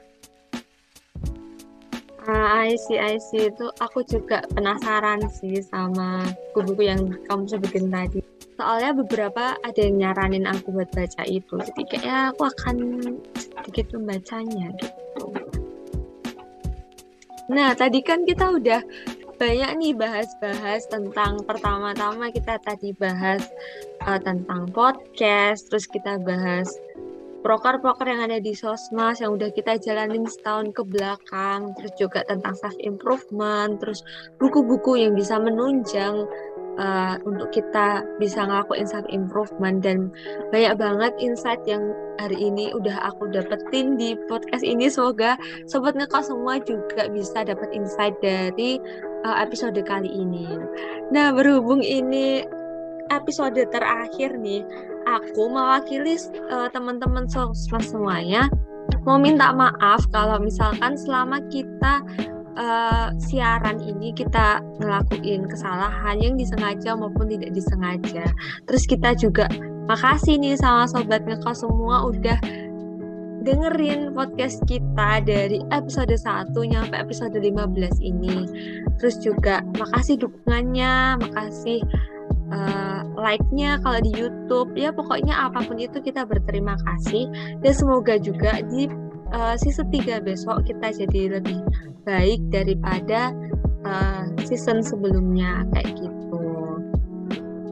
Ah, I see, I see. Itu aku juga penasaran sih sama buku-buku yang kamu sebutin tadi. Soalnya beberapa ada yang nyaranin aku buat baca itu. Jadi kayaknya aku akan sedikit membacanya gitu. Nah, tadi kan kita udah banyak nih bahas-bahas tentang pertama-tama kita tadi bahas uh, tentang podcast, terus kita bahas proker-proker yang ada di sosmas yang udah kita jalanin setahun ke belakang, terus juga tentang self improvement, terus buku-buku yang bisa menunjang uh, untuk kita bisa ngelakuin self improvement. Dan banyak banget insight yang hari ini udah aku dapetin di podcast ini. Semoga sobat ngekos semua juga bisa dapat insight dari uh, episode kali ini. Nah, berhubung ini episode terakhir nih, aku mewakili uh, teman-teman semuanya mau minta maaf kalau misalkan selama kita uh, siaran ini kita ngelakuin kesalahan yang disengaja maupun tidak disengaja. Terus kita juga makasih nih sama sobat ngekos semua udah dengerin podcast kita dari episode 1 nyampe episode 15 ini. Terus juga makasih dukungannya, makasih uh, like-nya kalau di YouTube. Ya pokoknya apa pun itu kita berterima kasih dan semoga juga di uh, season 3 besok kita jadi lebih baik daripada uh, season sebelumnya kayak gitu.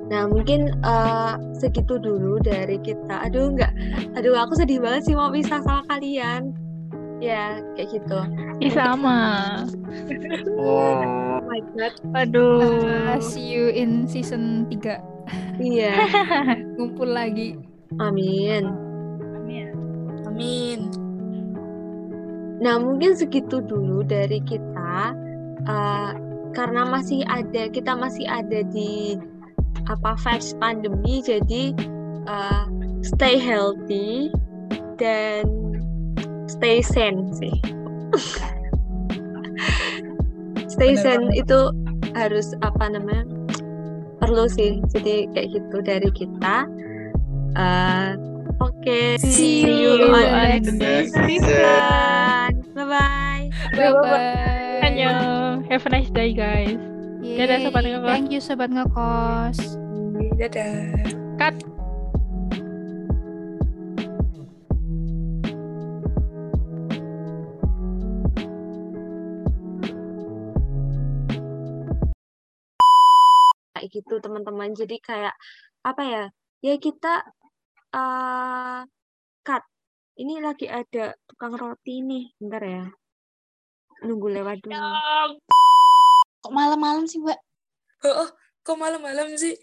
Nah mungkin uh, segitu dulu dari kita. Aduh nggak, aduh aku sedih banget sih mau pisah sama kalian. Ya kayak gitu. Ih sama. oh my god. Aduh. Uh, see you in season 3 Iya. [LAUGHS] Ngumpul lagi. Amin. Amin. Amin. Nah, mungkin segitu dulu dari kita. Uh, karena masih ada, kita masih ada di apa vibes pandemi, jadi uh, stay healthy dan stay sane sih. stay sane itu harus apa namanya perlu sih. Jadi kayak gitu dari kita. Uh, Oke, okay, see, see you on next season. Bye bye. Bye bye. Annyeong. Have a nice day guys. Yay. Dadah sobat ngekos. Thank you sobat ngekos. Dadah. Cut. Gitu teman-teman. Jadi kayak apa ya? Ya kita uh, cut. Ini lagi ada tukang roti nih, bentar ya. Nunggu lewat dulu. Kok malam-malam sih, Mbak? Oh, oh, kok malam-malam sih?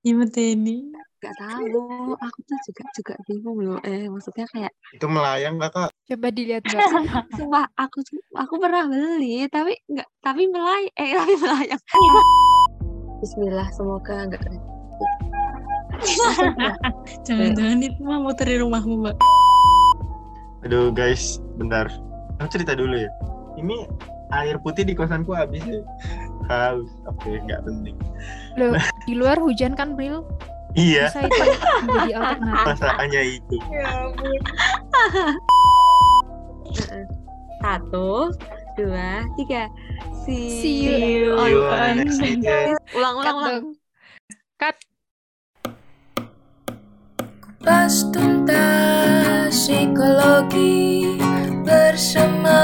Ya ini. Gak tahu, aku tuh juga juga bingung loh. Eh, maksudnya kayak Itu melayang nggak kak? Coba dilihat Mbak. [LAUGHS] Sumpah aku aku pernah beli tapi enggak tapi melay eh tapi melayang. [LAUGHS] Bismillah semoga enggak [LAUGHS] Jangan-jangan itu mah muter di rumahmu, Mbak. Aduh guys, bentar. Aku cerita dulu ya. Ini air putih di kosanku habis ya. Haus. Oke, nggak penting. Loh, di luar hujan kan, Bril? Iya, Bisa itu menjadi alternatif. masalahnya itu. Satu, Gitu dua, tiga. See, See you, you on, on. Ulang, ulang, Cut ulang. Cut. Kupas tuntas psikologi bersama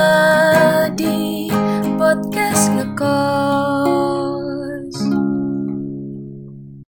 di podcast ngekos.